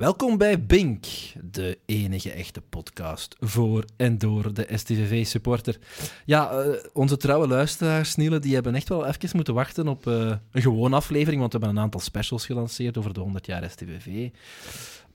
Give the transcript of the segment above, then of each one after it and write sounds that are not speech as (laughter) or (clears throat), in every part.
Welkom bij Bink, de enige echte podcast voor en door de STVV-supporter. Ja, uh, onze trouwe luisteraars, Niele, die hebben echt wel even moeten wachten op uh, een gewone aflevering, want we hebben een aantal specials gelanceerd over de 100 jaar STVV.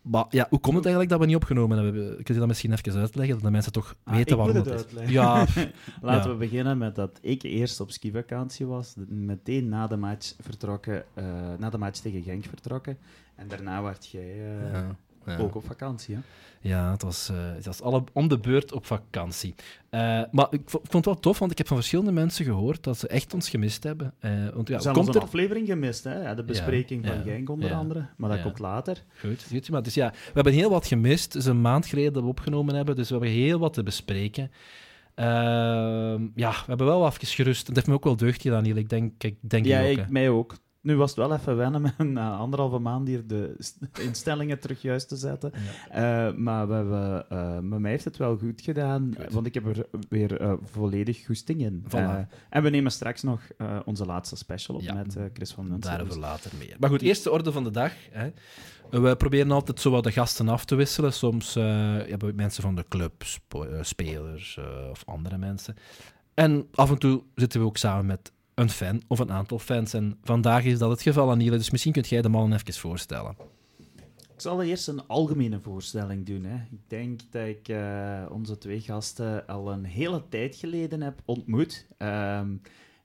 Maar ja, hoe komt het eigenlijk dat we niet opgenomen hebben? Kun je dat misschien even uitleggen, dat de mensen toch ah, weten waarom het is? Ja, (laughs) (laughs) Laten we beginnen met dat ik eerst op skivakantie was, meteen na de match vertrokken, uh, na de match tegen Genk vertrokken. En daarna werd jij uh, ja, ja. ook op vakantie, hè? Ja, het was, uh, het was alle, om de beurt op vakantie. Uh, maar ik vond het wel tof, want ik heb van verschillende mensen gehoord dat ze echt ons gemist hebben. Uh, want, ja, ze hebben een aflevering gemist, hè? Ja, de bespreking ja, van Genk onder andere. Maar dat komt later. Goed, goed. Maar dus ja, we hebben heel wat gemist. Het is een maand geleden dat we opgenomen hebben, dus we hebben heel wat te bespreken. Ehm, ja, we hebben wel gerust. Dat heeft me ook wel deugd gedaan, Niel. Ik denk, ik denk ja, ook, ik, mij ook. Nu was het wel even wennen met een uh, anderhalve maand hier de instellingen terug juist te zetten. Ja. Uh, maar we hebben, uh, met mij heeft het wel goed gedaan, goed. want ik heb er weer volledig goesting in. Voilà. en we nemen straks nog onze laatste special op ja. met Chris van Munster. Daarover dus. later meer. Maar goed, eerste orde van de dag. Hè. We proberen altijd zo wat de gasten af te wisselen. Soms hebben we mensen van de club, spelers of andere mensen. En af en toe zitten we ook samen met een fan of een aantal fans. En vandaag is dat het geval, Aniele. Dus misschien kunt jij de mannen even voorstellen. Ik zal eerst een algemene voorstelling doen. Hè. Ik denk dat ik uh, onze twee gasten al een hele tijd geleden heb ontmoet. Um,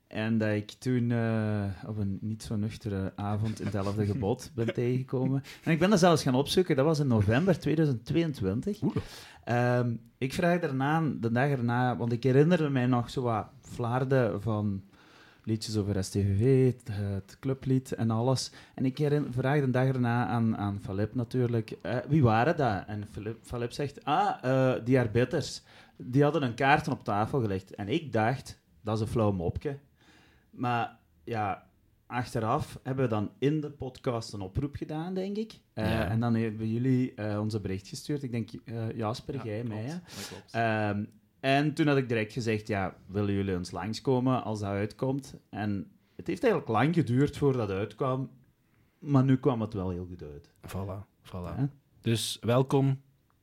en dat ik toen uh, op een niet zo nuchtere avond in hetzelfde (laughs) gebod ben tegengekomen. En ik ben dat zelfs gaan opzoeken. Dat was in november 2022. Um, ik vraag daarna, de dag erna, want ik herinnerde mij nog zo wat flarden van liedjes over STVV, het, het, clublied en alles. En ik vraag de dag erna aan, aan Philip natuurlijk, uh, wie waren dat? En Philip, Philip zegt, ah, uh, die arbiters. Die hadden een kaarten op tafel gelegd. En ik dacht, dat is een flauw mopje. Maar ja, achteraf hebben we dan in de podcast een oproep gedaan, denk ik. Uh, ja. En dan hebben jullie uh, onze bericht gestuurd. Ik denk, uh, Jasper, ja, jij, mij. En toen had ik direct gezegd, ja, willen jullie eens langskomen als dat uitkomt? En het heeft eigenlijk lang geduurd voordat het uitkwam, maar nu kwam het wel heel goed uit. Voilà, voilà. Ja? Dus welkom,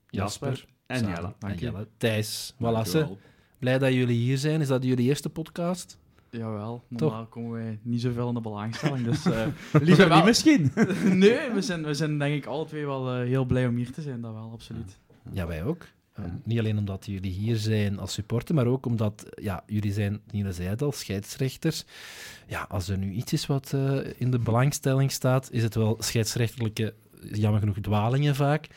Jasper. Jasper en Sarah, Jelle. En Jelle. Thijs, voilà. Blij dat jullie hier zijn. Is dat jullie eerste podcast? Jawel, normaal Toch? komen wij niet zoveel in de belangstelling. Dus, uh, (laughs) Liever niet misschien? (laughs) (laughs) nee, we zijn, we zijn denk ik alle twee wel uh, heel blij om hier te zijn, dat wel, absoluut. Ja, wij ook. Uh, niet alleen omdat jullie hier zijn als supporter, maar ook omdat ja, jullie zijn, Niele zei het al, scheidsrechters. Ja, als er nu iets is wat uh, in de belangstelling staat, is het wel scheidsrechterlijke, jammer genoeg, dwalingen vaak.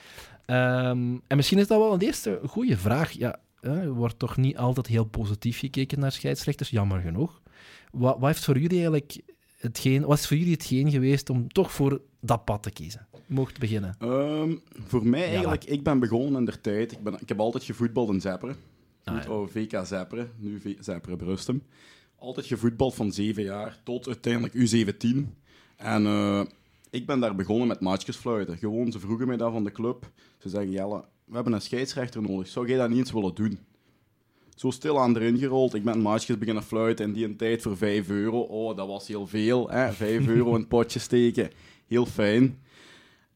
Um, en misschien is dat wel een eerste goede vraag. Ja, wordt toch niet altijd heel positief gekeken naar scheidsrechters, jammer genoeg. Wat, wat heeft voor jullie eigenlijk hetgeen, wat is voor jullie hetgeen geweest om toch voor dat pad te kiezen? Mocht beginnen. Um, voor mij eigenlijk, ik ben begonnen in der tijd. Ik, ben, ik heb altijd gevoetbald in Zepperen. Ah, ja. VK Zepperen, nu v Zepperen Brustem. Altijd gevoetbald van 7 jaar tot uiteindelijk U17. En uh, ik ben daar begonnen met maatjes fluiten. Gewoon, ze vroegen mij dat van de club. Ze zeggen, Jelle, we hebben een scheidsrechter nodig. Zou jij dat niet eens willen doen? Zo stil aan erin gerold. Ik ben maatjes beginnen fluiten in die een tijd voor 5 euro. Oh, dat was heel veel. Hè? 5 euro in het potje steken. Heel fijn.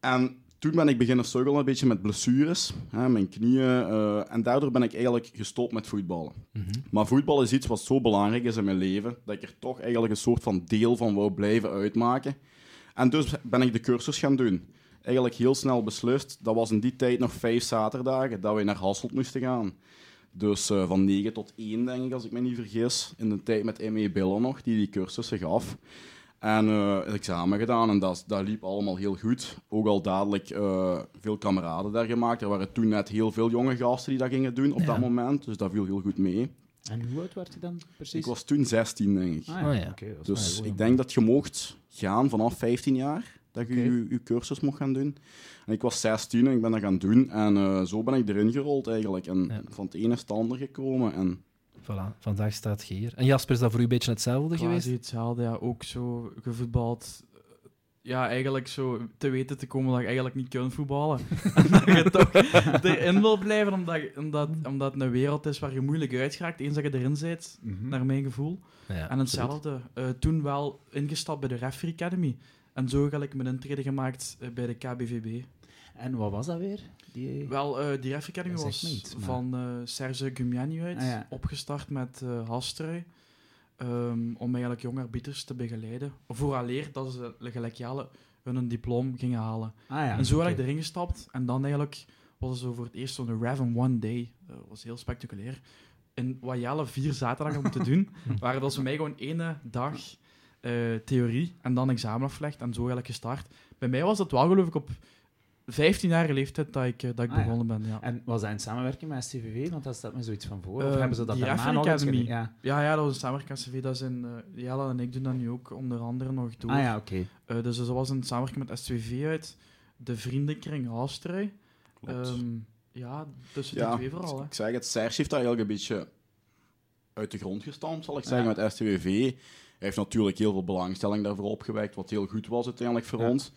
En toen ben ik beginnen struggelen een beetje met blessures, hè, mijn knieën. Uh, en daardoor ben ik eigenlijk gestopt met voetballen. Mm -hmm. Maar voetbal is iets wat zo belangrijk is in mijn leven, dat ik er toch eigenlijk een soort van deel van wou blijven uitmaken. En dus ben ik de cursus gaan doen. Eigenlijk heel snel beslist, dat was in die tijd nog vijf zaterdagen, dat we naar Hasselt moesten gaan. Dus uh, van 9 tot 1, denk ik, als ik me niet vergis. In de tijd met M.E. Billen nog, die die cursussen gaf. En uh, het examen gedaan en dat, dat liep allemaal heel goed. Ook al dadelijk uh, veel kameraden daar gemaakt. Er waren toen net heel veel jonge gasten die dat gingen doen op ja. dat moment. Dus dat viel heel goed mee. En hoe oud werd je dan precies? Ik was toen 16, denk ik. Ah, ja. Oh, ja. Okay, dus ik denk dat je mocht gaan vanaf 15 jaar. Dat je okay. je, je cursus mocht gaan doen. En ik was 16 en ik ben dat gaan doen. En uh, zo ben ik erin gerold eigenlijk. En ja. van het ene is het ander gekomen. En Voilà, vandaag staat je hier. En Jasper, is dat voor u een beetje hetzelfde Quasi geweest? hetzelfde, ja. Ook zo gevoetbald. Ja, eigenlijk zo te weten te komen dat je eigenlijk niet kunt voetballen. (laughs) en dat je toch erin wil blijven, omdat, omdat, omdat het een wereld is waar je moeilijk uitgeraakt eens dat je erin zit, mm -hmm. naar mijn gevoel. Ja, en hetzelfde. Uh, toen wel ingestapt bij de Referee Academy. En zo heb ik mijn intrede gemaakt uh, bij de KBVB. En wat was dat weer? Die... Wel, eh, die Academy was maar- van eh Serge Gumiani uit, Ah, ja. opgestart met eh Hastrui, ehm, om eigenlijk jonge arbiters te begeleiden. Vooraleer dat ze gelijk Jelle hun diploma gingen halen. Ah ja. en zo oké. ben ik erin gestapt. En dan eigenlijk was het zo voor het eerst zo'n Rev in One Day. Dat was heel spectaculair. En wat Jelle vier zaterdagen moeten (laughs) doen, waren dat ze mij gewoon ene dag theorie en dan examen afgelegd en zo eigenlijk gestart. Bij mij was dat wel geloof ik op 15-jarige leeftijd dat ik, eh, dat ik Ah, ja. begonnen ben. Ja. En was dat in samenwerking met STVV? Want daar staat me zoiets van voor. Of Eh, hebben ze dat daarna nog Academy. Ja. Ja, ja, dat was een samenwerking met CV. Dat is in, eh, Jelle en ik doen dat nu ook onder andere nog door. Ah ja, oké. Eh, dus dat was een samenwerking met STVV uit de vriendenkring Haastrui. Klopt. Ehm, ja, tussen Ja, die twee vooral. Hè. Ik zeg het, Serge heeft daar eigenlijk een beetje uit de grond gestampt, zal ik zeggen, Ja. met STWV. Hij heeft natuurlijk heel veel belangstelling daarvoor opgewekt, wat heel goed was uiteindelijk voor Ja. ons.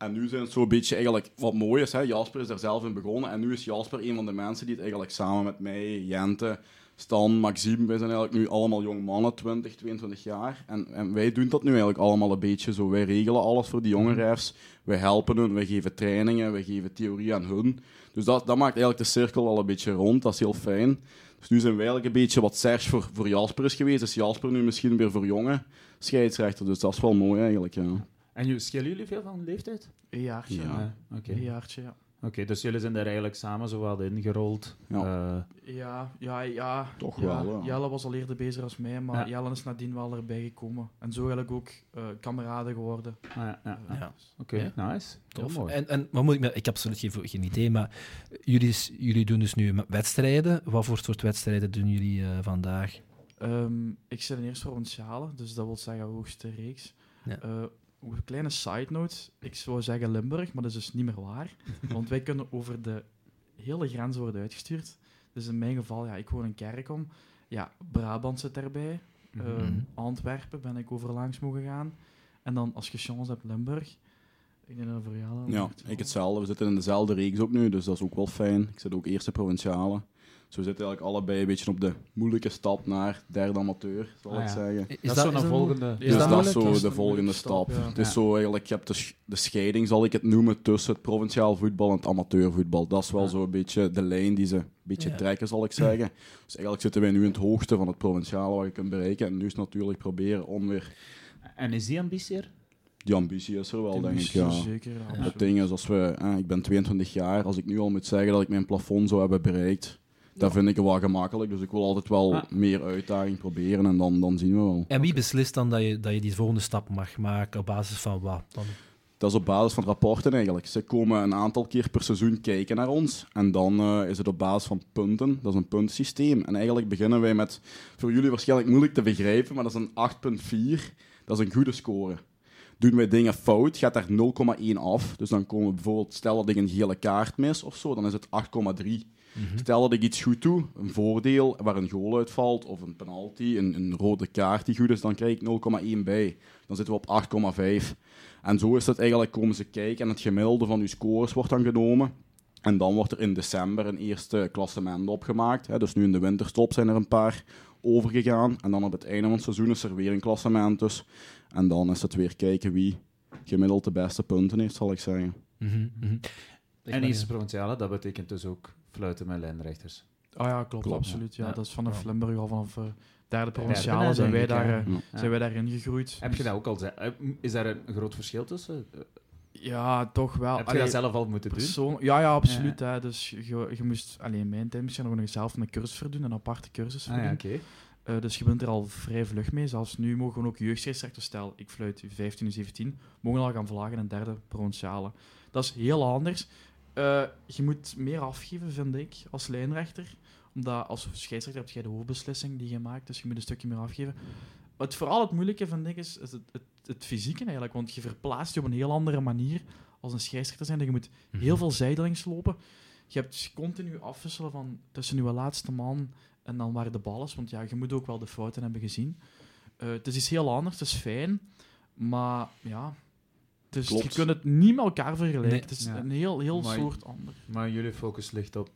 En nu zijn het zo'n beetje eigenlijk wat mooi is. Hè? Jasper is daar zelf in begonnen. En nu is Jasper een van de mensen die het eigenlijk samen met mij, Jente, Stan, Maxime, wij zijn eigenlijk nu allemaal jong mannen, 20, 22 jaar. En, en wij doen dat nu eigenlijk allemaal een beetje zo. Wij regelen alles voor die jonge refs. Wij helpen hun, wij geven trainingen, wij geven theorie aan hun. Dus dat, dat maakt eigenlijk de cirkel wel een beetje rond. Dat is heel fijn. Dus nu zijn wij eigenlijk een beetje wat Serge voor, voor Jasper is geweest. Is Jasper nu misschien weer voor jonge scheidsrechter. Dus dat is wel mooi eigenlijk, ja. En jullie- schelen jullie veel van leeftijd? Een jaartje. Ja. Oké, Een jaartje, ja. Oké, dus jullie zijn daar eigenlijk samen zo wat ingerold. Ja. Eh, Ja, ja, ja. Toch ja. wel, ja. Jelle was al eerder bezig als mij, maar Ja. Jelle is nadien wel erbij gekomen. En zo eigenlijk ook eh, kameraden geworden. ah, ja, ja, ja. Ja. Oké, Ja. nice. Tof. mooi. En, en wat moet ik, ik heb absoluut geen, geen idee, maar jullie, jullie doen dus nu wedstrijden. Wat voor soort wedstrijden doen jullie eh, vandaag? Ehm, ik zit in eerste provinciale, dus dat wil zeggen hoogste reeks. Ja. Eh, een kleine side note, ik zou zeggen Limburg, maar dat is dus niet meer waar. (laughs) want wij kunnen over de hele grens worden uitgestuurd. Dus in mijn geval, ja, ik woon in Kerkom. Ja, Brabant zit erbij. Mhm. Ehm, Antwerpen ben ik overlangs mogen gaan. En dan als je chance hebt, Limburg. Ik denk dat dat voor jou Ja, ik hetzelfde. We zitten in dezelfde reeks ook nu, dus dat is ook wel fijn. Ik zit ook eerste provinciale. Dus we zitten eigenlijk allebei een beetje op de moeilijke stap naar derde amateur, zal Ah, ik ja. zeggen. Is dat is zo'n een- volgende... Dus dat is zo de volgende stap. stap, ja. Het is zo eigenlijk, je hebt de, sch- de scheiding, zal ik het noemen, tussen het provinciaal voetbal en het amateurvoetbal. Dat is wel Ja. zo een beetje de lijn die ze een beetje Ja. trekken, zal ik zeggen. Dus eigenlijk zitten wij nu in het hoogste van het provinciale wat je kunt bereiken. En nu is het natuurlijk proberen om weer... En is die ambitie er? Die ambitie is er wel, Die denk ik, ja. Zeker, ja. Het ding is, als we, eh, ik ben 22 jaar, als ik nu al moet zeggen dat ik mijn plafond zou hebben bereikt, dat vind ik wel gemakkelijk. Dus ik wil altijd wel Ah. meer uitdaging proberen en dan, dan zien we wel. En wie beslist dan dat je, dat je die volgende stap mag maken op basis van wat? Dan, Dat is op basis van rapporten eigenlijk. Ze komen een aantal keer per seizoen kijken naar ons. En dan eh, is het op basis van punten. Dat is een puntensysteem. En eigenlijk beginnen wij met, voor jullie waarschijnlijk moeilijk te begrijpen, maar dat is een 8,4. Dat is een goede score. Doen wij dingen fout, gaat daar 0,1 af. Dus dan komen we bijvoorbeeld, stel dat ik een gele kaart mis of zo, dan is het 8,3. Stel dat ik iets goed doe, een voordeel waar een goal uitvalt, of een penalty, een, een rode kaart die goed is, dan krijg ik 0,1 bij. Dan zitten we op 8,5. En zo is het eigenlijk, komen ze kijken en het gemiddelde van uw scores wordt dan genomen. En dan wordt er in december een eerste klassement opgemaakt. Hè. Dus nu in de winterstop zijn er een paar overgegaan. En dan op het einde van het seizoen is er weer een klassement dus. En dan is het weer kijken wie gemiddeld de beste punten heeft, zal ik zeggen. Mhm, mhm. Ik En eerste provinciale, dat betekent dus ook fluiten met lijnrechters. Ah ja, klopt, Klopt, absoluut. Ja. ja. Dat is vanaf Ja. Limburg al vanaf eh, derde provinciale zijn wij, daar, eh, Ja. Zijn wij daarin gegroeid. Heb je dat ook al eh, Is daar een groot verschil tussen? Eh, Ja, toch wel. Heb je Allee, dat zelf al moeten doen? Ja, ja, absoluut. Hè. Dus je, je moest... Alleen mijn tijd je nog zelf een cursus verdoen, een aparte cursus Ah, verdoen. Eh, dus je bent er al vrij vlug mee. Zelfs nu mogen we ook jeugdscheidsrechters, stel ik fluit 15 u 17, mogen al gaan vlagen in een derde provinciale. Dat is heel anders. Eh, je moet meer afgeven, vind ik, als lijnrechter. Omdat als scheidsrechter heb je de hoofdbeslissing die je maakt, dus je moet een stukje meer afgeven. Het vooral het moeilijke, vind ik, is, het, het, het fysieke eigenlijk. Want je verplaatst je op een heel andere manier als een scheidsrechter zijn. Je moet Mhm. heel veel zijdelings lopen. Je hebt continu afwisselen van tussen je laatste man en dan waar de bal is. Want ja, je moet ook wel de fouten hebben gezien. Eh, het is iets heel anders, het is fijn. Maar ja, dus je kunt het niet met elkaar vergelijken. Nee. Het is Ja. een heel, heel Maar- soort ander. Maar jullie focus ligt op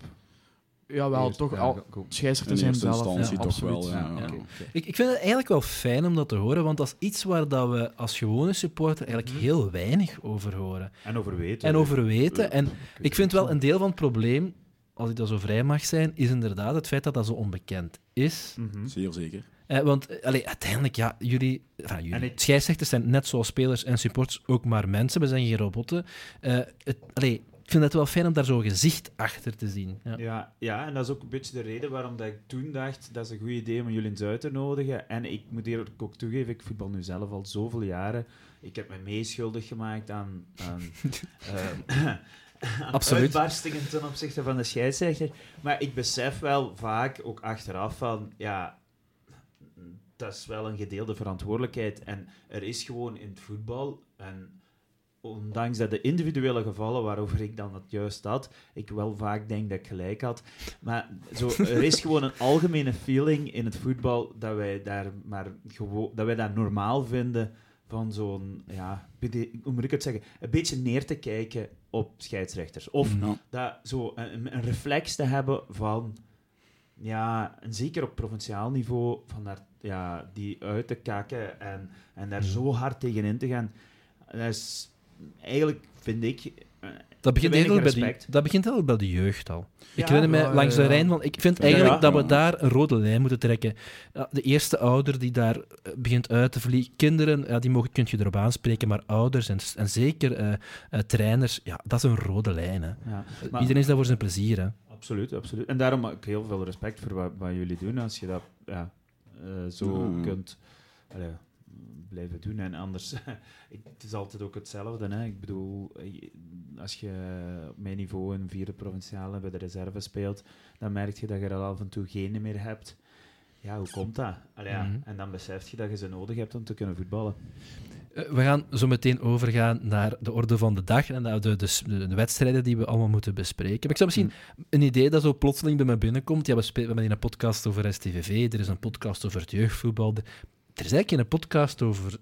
Ja, wel, Eerst- toch ja, al. Scheidsrechters In zijn eerste zelf. instantie ja, toch absoluut. wel, ja. Ja, ja. oké, oké. Ik, ik vind het eigenlijk wel fijn om dat te horen, want dat is iets waar dat we als gewone supporter eigenlijk Mhm. heel weinig over horen. En over weten. En over weten. En ik vind wel een deel van het probleem, als ik dat zo vrij mag zijn, is inderdaad het feit dat dat zo onbekend is. Mhm. Zeer zeker. Eh, want eh, allee, uiteindelijk, ja, jullie, enfin, jullie scheidsrechters zijn net zoals spelers en supporters ook maar mensen. We zijn geen robotten. Eh, het, allee, ik vind het wel fijn om daar zo'n gezicht achter te zien. Ja. Ja, ja, en dat is ook een beetje de reden waarom dat ik toen dacht dat is een goed idee om jullie eens uit te nodigen. En ik moet eerlijk ook toegeven, ik voetbal nu zelf al zoveel jaren. Ik heb me meeschuldig gemaakt aan, aan, (laughs) ehm, aan uitbarstingen ten opzichte van de scheidsrechter. Maar ik besef wel vaak, ook achteraf, van ja, dat is wel een gedeelde verantwoordelijkheid. En er is gewoon in het voetbal, en ondanks dat de individuele gevallen waarover ik dan het juist had, ik wel vaak denk dat ik gelijk had. Maar zo, er is gewoon een algemene feeling in het voetbal dat wij daar maar gewoon, dat wij dat normaal vinden van zo'n, ja, hoe moet ik het zeggen, een beetje neer te kijken op scheidsrechters. Of Ja. dat zo een, een reflex te hebben van, ja, en zeker op provinciaal niveau, van daar, ja, die uit te kakken en, en daar Mhm. zo hard tegenin te gaan. Dat is eigenlijk, vind ik, eh, Dat begint, eigenlijk bij de, dat begint eigenlijk bij de jeugd al. ik herinner mij ja, langs de. Rijn van... Ik vind eigenlijk ja. dat we daar een rode lijn moeten trekken. De eerste ouder die daar eh, begint uit te vliegen... Kinderen, ja, die mogen, kun je erop aanspreken, maar ouders en, en zeker eh, trainers, ja, dat is een rode lijn. Hè. Maar- Iedereen is daar voor zijn plezier. Hè. Absoluut, absoluut. En daarom heb ik heel veel respect voor wat, wat jullie doen, als je dat ja, eh, zo Mm. kunt allee, blijven doen. En anders, (laughs) ik, het is altijd ook hetzelfde. Hè. Ik bedoel, eh, als je op mijn niveau een vierde provinciale bij de reserve speelt, dan merk je dat je er af en toe geen meer hebt. Ja, hoe komt dat? Allee, ja. Mhm. En dan besef je dat je ze nodig hebt om te kunnen voetballen. Eh, We gaan zo meteen overgaan naar de orde van de dag en naar de, de, de, de wedstrijden die we allemaal moeten bespreken. Maar ik zou misschien een idee dat zo plotseling bij me binnenkomt. Ja, we, spelen, we hebben een podcast over STVV, er is een podcast over het jeugdvoetbal. Er is eigenlijk geen podcast over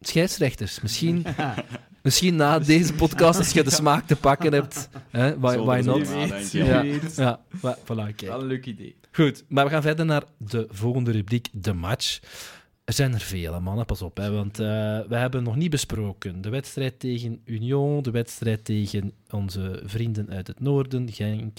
scheidsrechters. Misschien, (laughs) misschien na deze podcast, als je de smaak te pakken hebt. Hè, why, not? Ja. ja. Voilà, kijk. Wel een leuk idee. Goed, maar we gaan verder naar de volgende rubriek, de match. Er zijn er vele, mannen, pas op. Hè, want eh, we hebben nog niet besproken de wedstrijd tegen Union, de wedstrijd tegen onze vrienden uit het noorden, Genk,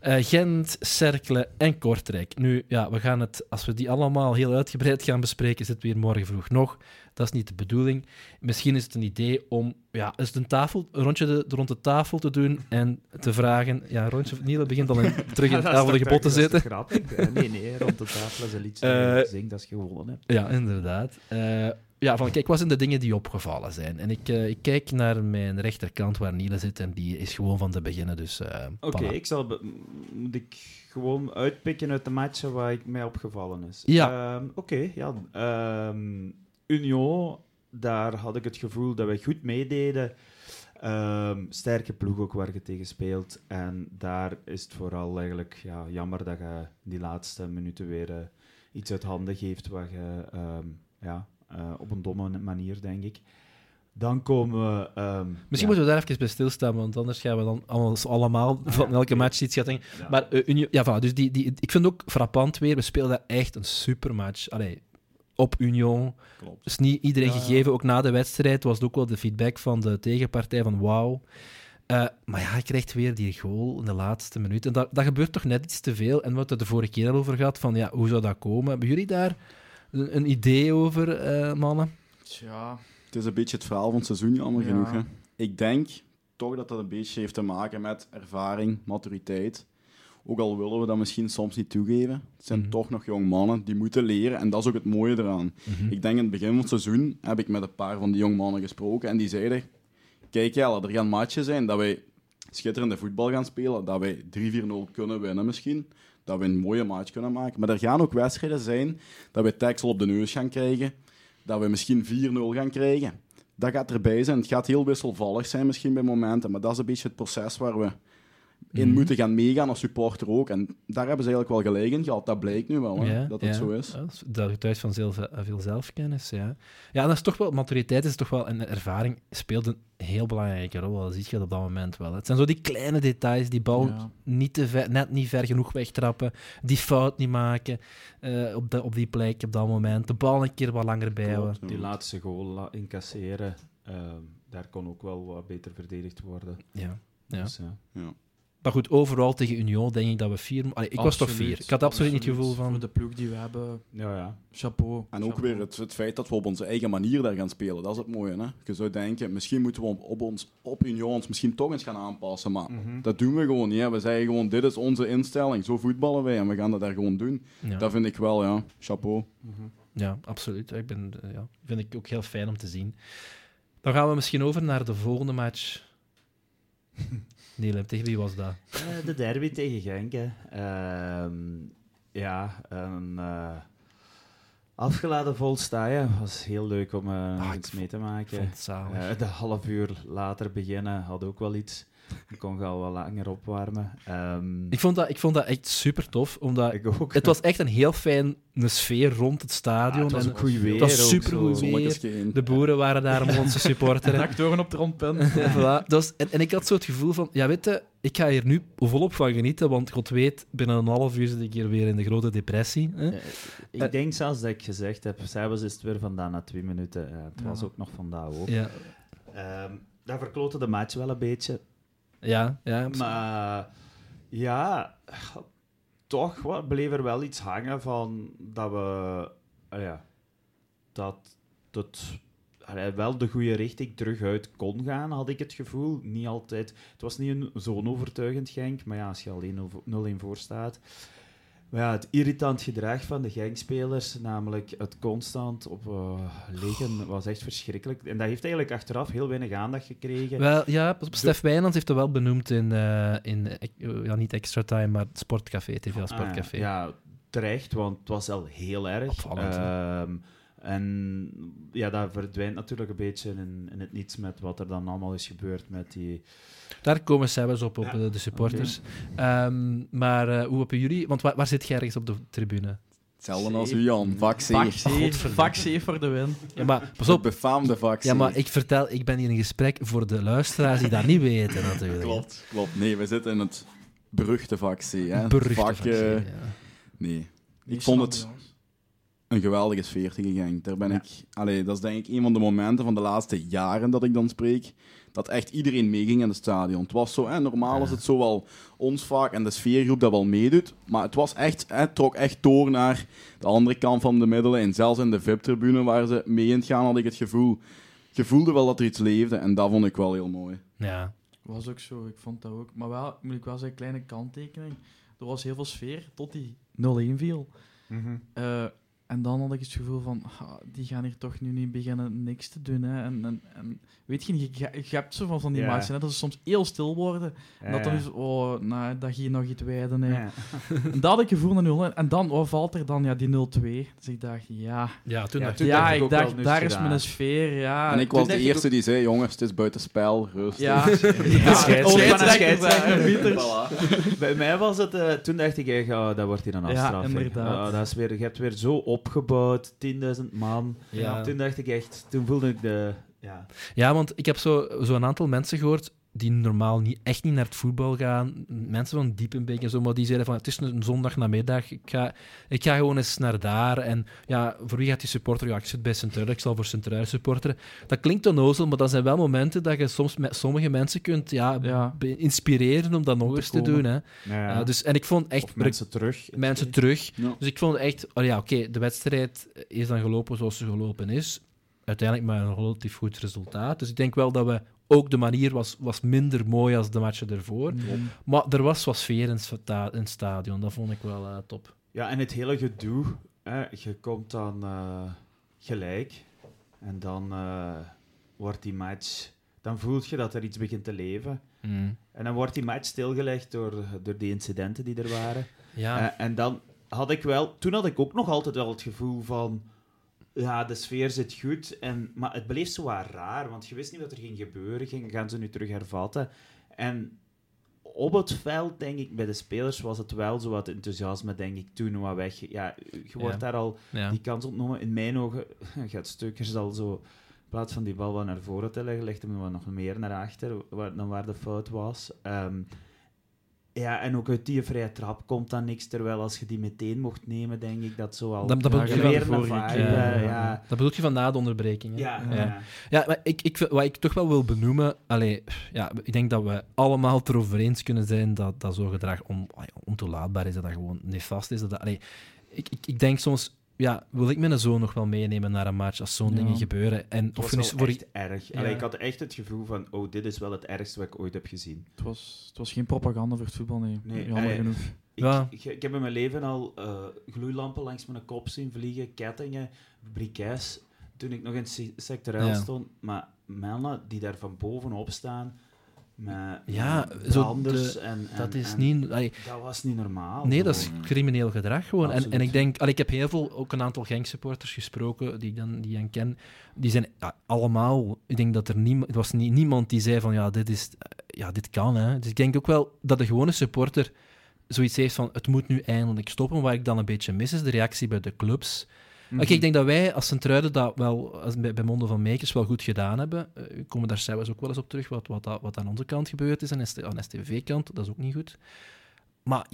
eh, Gent, Cerkelen en Kortrijk. Nu, ja, we gaan het, als we die allemaal heel uitgebreid gaan bespreken, is het weer morgen vroeg nog. Dat is niet de bedoeling. Misschien is het een idee om ja, eens een, tafel, een rondje de, rond de tafel te doen en te vragen... Ja, rondje, Niel begint al in, (laughs) terug in het oude gebod te zitten. grappig. nee, nee, rond de tafel is een liedje Eh, dat je zingt als je gewonnen hebt. Ja, inderdaad. Eh, ja, van kijk, wat zijn de dingen die opgevallen zijn? En ik, eh, ik kijk naar mijn rechterkant waar Niele zit en die is gewoon van te beginnen. Dus, eh, Oké, ik zal moet ik gewoon uitpikken uit de matchen waar ik mij opgevallen is. Ja. Ehm, Oké, ja. Ehm, Union, daar had ik het gevoel dat wij goed meededen. Ehm, sterke ploeg ook waar je tegen speelt. En daar is het vooral eigenlijk ja, jammer dat je die laatste minuten weer eh, iets uit handen geeft waar je ehm, ja, eh, op een domme manier, denk ik. Dan komen we... ehm, Misschien ja, moeten we daar even bij stilstaan, want anders gaan we dan allemaal, van elke match iets gaan denken. ja. Maar Union- ja, voilà, dus die, die, ik vind ook frappant weer, we speelden echt een supermatch. Allee, op Union. Klopt. Dus niet iedereen Ja. gegeven. Ook na de wedstrijd was het ook wel de feedback van de tegenpartij van wauw. Eh, maar ja, je krijgt weer die goal in de laatste minuut. En dat, dat gebeurt toch net iets te veel. En we hadden het er de vorige keer al over gehad, van ja, hoe zou dat komen? Hebben jullie daar een, een idee over, eh, mannen? Tja, Het is een beetje het verhaal van het seizoen, jammer Ja. genoeg. Hè. Ik denk toch dat dat een beetje heeft te maken met ervaring, maturiteit. Ook al willen we dat misschien soms niet toegeven. Het zijn Mhm. toch nog jong mannen die moeten leren. En dat is ook het mooie eraan. Ik denk in het begin van het seizoen heb ik met een paar van die jong mannen gesproken. En die zeiden: Kijk, ja, er gaan matchen zijn dat wij schitterende voetbal gaan spelen. Dat wij 3-4-0 kunnen winnen misschien. Dat we een mooie match kunnen maken. Maar er gaan ook wedstrijden zijn dat we tackle op de neus gaan krijgen. Dat we misschien 4-0 gaan krijgen. Dat gaat erbij zijn. Het gaat heel wisselvallig zijn misschien bij momenten. Maar dat is een beetje het proces waar we in Mhm. moeten gaan meegaan als supporter ook. En daar hebben ze eigenlijk wel gelijk in gehad. Dat blijkt nu wel, hè, Ja, dat het ja. zo is. Ja, dat getuigt van veel, veel zelfkennis, ja. Ja, dat is toch wel, maturiteit is toch wel, en ervaring speelt een heel belangrijke rol. Dat zie je op dat moment wel. Het zijn zo die kleine details, die bal Ja. niet te ver, net niet ver genoeg wegtrappen, die fout niet maken eh, op, de, op die plek, op dat moment. De bal een keer wat langer bijhouden. Die laatste goal incasseren, ehm, daar kon ook wel wat beter verdedigd worden. Ja. Ja. Dus, ja. Maar goed, overal tegen Union denk ik dat we vier... Allee, ik was toch vier. Ik had absoluut niet het gevoel Voor van... de ploeg die we hebben, ja, ja. chapeau. En ook weer het, het feit dat we op onze eigen manier daar gaan spelen. Dat is het mooie. Hè? Je zou denken, misschien moeten we op, op ons, op Union ons misschien toch eens gaan aanpassen. Maar Mhm. dat doen we gewoon niet. Hè? We zeggen gewoon, dit is onze instelling. Zo voetballen wij en we gaan dat daar gewoon doen. Ja. Dat vind ik wel, ja. Chapeau. Mhm. Ja, absoluut. Ik ben, eh, ja, vind ik ook heel fijn om te zien. Dan gaan we misschien over naar de volgende match. (laughs) Nee, tegen wie was dat? Eh, de derby tegen Genk. Ehm, ja, een eh, afgeladen vol staaien. was heel leuk om eh, Ah, iets mee te maken. Eh, de half uur later beginnen had ook wel iets. Ik kon al wat langer opwarmen. Ehm, Ik, vond dat, ik vond dat echt super tof, omdat ik ook. het was echt een heel fijne sfeer rond het stadion. Ah, het was en ook goed weer. het was ook supergoed zo. weer. De boeren waren daar om (laughs) ons te supporteren. Actoren op de rondpunt. (laughs) Ja, voilà. Dat was- en, en ik had zo het gevoel van, ja, weet je, ik ga hier nu volop van genieten, want God weet, binnen een half uur zit ik hier weer in de grote depressie. Hè? Eh, ik denk zelfs dat ik gezegd heb, s'avonds is het weer vandaan na twee minuten. Ja, het was ook nog vandaag ook. Ja, Ehm, dat verklote de match wel een beetje. Ja, ja. Maar ja, toch bleef er wel iets hangen van dat we, ja, dat het wel de goede richting terug uit kon gaan, had ik het gevoel. Niet altijd. Het was niet zo'n overtuigend Genk, maar ja, als je alleen over- 0-1 voor staat. Ja, het irritant gedrag van de Genk-spelers, namelijk het constant op eh, liggen, was echt verschrikkelijk. En dat heeft eigenlijk achteraf heel weinig aandacht gekregen. Wel, ja, Stef Wijnands heeft dat wel benoemd in, eh, in eh, ja, niet Extra Time, maar Sportcafé, TV Sportcafé. Ah, ja. ja, terecht, want het was al heel erg. Opvallend, en ja, dat verdwijnt natuurlijk een beetje in, in het niets met wat er dan allemaal is gebeurd met die... Daar komen zelfs op, op Ja, eh, de supporters. Ehm, maar eh, hoe hebben jullie... Want waar, waar zit jij ergens op de tribune? Hetzelfde als u, Jan. Vak C. Vak C, Godverdomme. vak C voor de win. Ja, maar pas op. befaamde vak C. Ja, maar ik vertel, ik ben hier in gesprek voor de luisteraars die dat niet weten, natuurlijk. Klopt, klopt. Nee, we zitten in het beruchte vak C. Hè. Beruchte Vak, vak C, ja. Nee. Ik vond het jongens. Een geweldige sfeer tegen Genk. Daar ben Ja. ik... Allee, dat is denk ik een van de momenten van de laatste jaren dat ik dan spreek. Dat echt iedereen meeging in het stadion. Het was zo, hè, normaal Ja. is het zo wel ons vaak en de sfeergroep dat wel meedoet. Maar het was echt, hè, het trok echt door naar de andere kant van de middelen. En zelfs in de VIP-tribune waar ze mee in het gaan, had ik het gevoel. Je voelde wel dat er iets leefde en dat vond ik wel heel mooi. Ja. Was ook zo, ik vond dat ook. Maar wel, moet ik wel zeggen, kleine kanttekening. Er was heel veel sfeer tot die 0-1 viel. Eh, en dan had ik het gevoel van, ah, die gaan hier toch nu niet beginnen niks te doen. Hè. En, en, en weet je niet, je, je hebt zo van, van die Ja. hè, dat ze soms heel stil worden. En dat dan is, oh, nou, dat je nog iets wijden. Hè. Ja. En dat had ik gevoel naar 0 En dan oh, valt er dan ja, die 0-2. Dus ik dacht, ja, Ja, toen Ja, dacht toen ja, dacht ik dacht, daar is gedaan. mijn sfeer. Ja. en ik Toen was de eerste die zei, jongens, het is buitenspel, rust. (laughs) Ja, ja, scheidsrechter. Pieters. Bij mij was het, eh, toen dacht ik echt, oh, dat wordt hier een Ja, afstraffing. inderdaad. Oh, dat is weer, je hebt weer zo opgebouwd, 10.000 man. Ja. Toen dacht ik echt, toen voelde ik de... Ja, Ja, want ik heb zo, zo een aantal mensen gehoord die normaal niet, echt niet naar het voetbal gaan. Mensen van Diepenbeek en zo, maar die zeiden van het is een zondagnamiddag, ik ga, ik ga gewoon eens naar daar. En ja, voor wie gaat die supporter? Ja, ik zit bij sint ik zal voor sint supporteren. Dat klinkt onnozel, maar dat zijn wel momenten dat je soms met sommige mensen kunt ja, inspireren om dat nog Te eens te komen. doen. Hè. ja. Ja, dus, en ik vond echt of mensen terug. mensen terug. Ja. Dus ik vond echt, oh ja, oké, de wedstrijd is dan gelopen zoals ze gelopen is. Uiteindelijk met een relatief goed resultaat. Dus ik denk wel dat we ook de manier was, was minder mooi als de matchen ervoor. Mm. Maar er was wat sfeer in het, sta- in het stadion. Dat vond ik wel eh, top. Ja, en het hele gedoe, hè, je komt dan eh, gelijk en dan eh, wordt die match... Dan voel je dat er iets begint te leven. Mm. En dan wordt die match stilgelegd door, door die incidenten die er waren. Ja, Eh, en dan had ik wel... Toen had ik ook nog altijd wel het gevoel van... Ja, de sfeer zit goed. En, maar het bleef zo wat raar, want je wist niet wat er ging gebeuren. Ging, gaan ze nu terug hervatten? En op het veld, denk ik, bij de spelers was het wel zo wat enthousiasme, denk ik, toen wat weg. Ja, je wordt Ja. daar al Ja. die kans ontnomen. In mijn ogen (laughs) gaat Steukers al zo, in plaats van die bal wat naar voren te leggen, legde hem wat nog meer naar achter, waar, dan waar de fout was. Ehm, ja, en ook uit die vrije trap komt dan niks, terwijl als je die meteen mocht nemen, denk ik dat zo al... Dat, dat je weer een vibe, ja, Ja. ja. dat bedoel je van na de onderbreking. hè? Ja, Ja. ja. Ja, maar ik, ik, wat ik toch wel wil benoemen, allee, ja, ik denk dat we allemaal het erover eens kunnen zijn dat, dat zo'n gedrag on, ontoelaatbaar is, dat dat gewoon nefast is. Dat dat, allee, ik, ik, ik denk soms, ja, wil ik mijn zoon nog wel meenemen naar een match als zo'n Ja. dingen gebeuren? En Het of was wel nu voor echt erg. Ja. Allee, ik had echt het gevoel van, oh, dit is wel het ergste wat ik ooit heb gezien. Het was, het was geen propaganda voor het voetbal, nee. Nee, Jammer eh, genoeg. Ik, Ja. ik, ik heb in mijn leven al eh, gloeilampen langs mijn kop zien vliegen, kettingen, briquets, toen ik nog in het se- sectorel Ja. stond. Maar mannen die daar van bovenop staan, met, Ja, met zo branders de- en, en- dat is en niet... allee, Dat was niet normaal. Nee, dat is crimineel gedrag gewoon. En, en ik denk, allee, ik heb heel veel, ook een aantal gangsupporters gesproken die ik dan, die dan ken. Die zijn ja, allemaal, ik denk dat er niemand, er was nie- niemand die zei van ja, dit is, ja, dit kan. Hè. Dus ik denk ook wel dat de gewone supporter zoiets heeft van het moet nu eindelijk stoppen. Waar ik dan een beetje mis is de reactie bij de clubs. Mhm. Oké, ik denk dat wij als Centruiden dat wel, als bij, bij Monden van Meekers, wel goed gedaan hebben. Eh, we komen daar zelfs ook wel eens op terug, wat, wat, wat aan onze kant gebeurd is, en ST aan STV-kant, dat is ook niet goed. Maar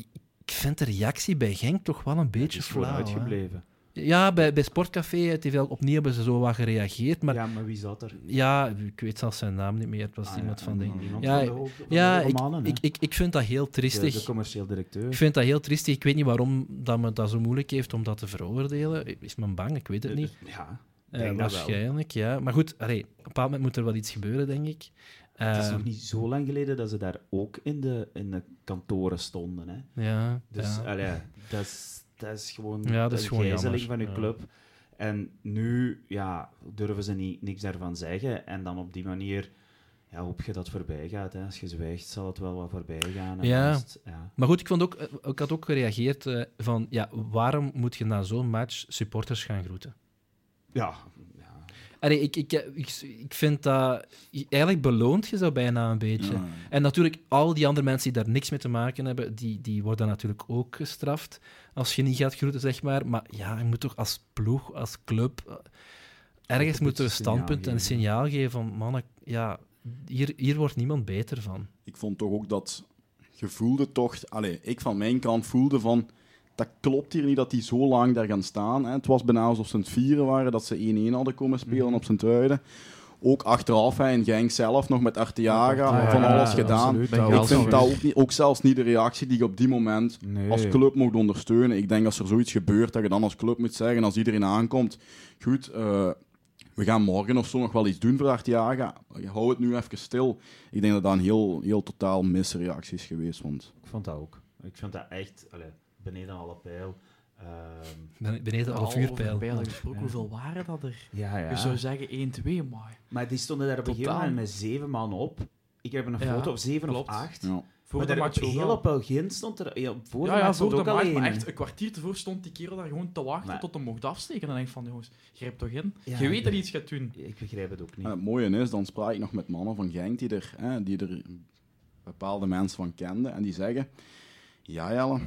ik vind de reactie bij Genk toch wel een beetje flauw. hè. Ja, bij, bij Sportcafé TV opnieuw hebben ze zo wat gereageerd, maar ja. ja, maar wie zat er? ik weet zelfs zijn naam niet meer. Het was Ah, iemand ja, van Ja, de Ja, de hoge ik, ik, ik, ik vind dat heel de, triestig. de commercieel directeur. Ik vind dat heel triestig. Ik weet niet waarom dat men dat zo moeilijk heeft om dat te veroordelen. Is men bang? Ik weet het niet. Ja, Eh, denk dat wel. waarschijnlijk, ja. Maar goed, allee, op een bepaald moment moet er wel iets gebeuren, denk ik. het is Eh, nog niet zo lang geleden dat ze daar ook in de, in de kantoren stonden. Hè. Ja, Dus ja. allee, dat, is, dat is gewoon Ja, dat is een gewoon gijzeling jammer, van ja. club. En nu ja, durven ze niet, niks daarvan zeggen. En dan op die manier ja, hoop je dat het voorbij gaat. Hè. Als je zwijgt, zal het wel wat voorbij gaan. Ja. ja. Maar goed, ik, vond ook, eh, ik had ook gereageerd eh, van, ja, waarom moet je na zo'n match supporters gaan groeten? Ja. Allee, ik, ik, ik, ik vind dat... Eigenlijk beloont je zo bijna een beetje. Ja. En natuurlijk, al die andere mensen die daar niks mee te maken hebben, die, die worden natuurlijk ook gestraft als je niet gaat groeten, zeg maar. Maar ja, je moet toch als ploeg, als club, eh, ergens een moet er een beetje signaal standpunt en een signaal geven van, mannen, ja, hier, hier wordt niemand beter van. Ik vond toch ook dat je voelde toch... Allee, ik van mijn kant voelde van... Dat klopt hier niet dat die zo lang daar gaan staan. Hè. Het was bijna alsof ze aan het vieren waren dat ze 1-1 hadden komen spelen Mhm. op zijn truiden. Ook achteraf, hè, in Genk zelf, nog met Arteaga, Ja, van ja, alles ja, gedaan. absoluut. Ik vind dat ook, niet, ook zelfs niet de reactie die je op die moment Nee. als club mocht ondersteunen. Ik denk als er zoiets gebeurt, dat je dan als club moet zeggen, als iedereen aankomt, goed, eh, we gaan morgen of zo nog wel iets doen voor Arteaga. Hou het nu even stil. Ik denk dat dat een heel, heel totaal misreactie is geweest. Want Ik vond dat ook. Ik vond dat echt allee, beneden alle pijl. Ehm, Ben- Beneden alle vuurpijl. pijlen gesproken, Ja. hoeveel waren dat er? ja, ja. Je zou zeggen 1-2, maar Maar die stonden daar op een gegeven moment met zeven man op. Ik heb een Ja, foto op zeven klopt. of acht. ja, voor maar de daar match heel op stond er... Ja, voor de Ja, ja, match voor stond de ook match, alleen. maar echt een kwartier ervoor stond die kerel daar gewoon te wachten Maar- tot hij mocht afsteken. En dan denk ik van, jongens, grijp toch in. Ja, je weet dat hij iets gaat doen. Ik begrijp het ook niet. En het mooie is, dan spraak ik nog met mannen van Genk die er, hè, die er bepaalde mensen van kenden. En die zeggen, ja Jelle,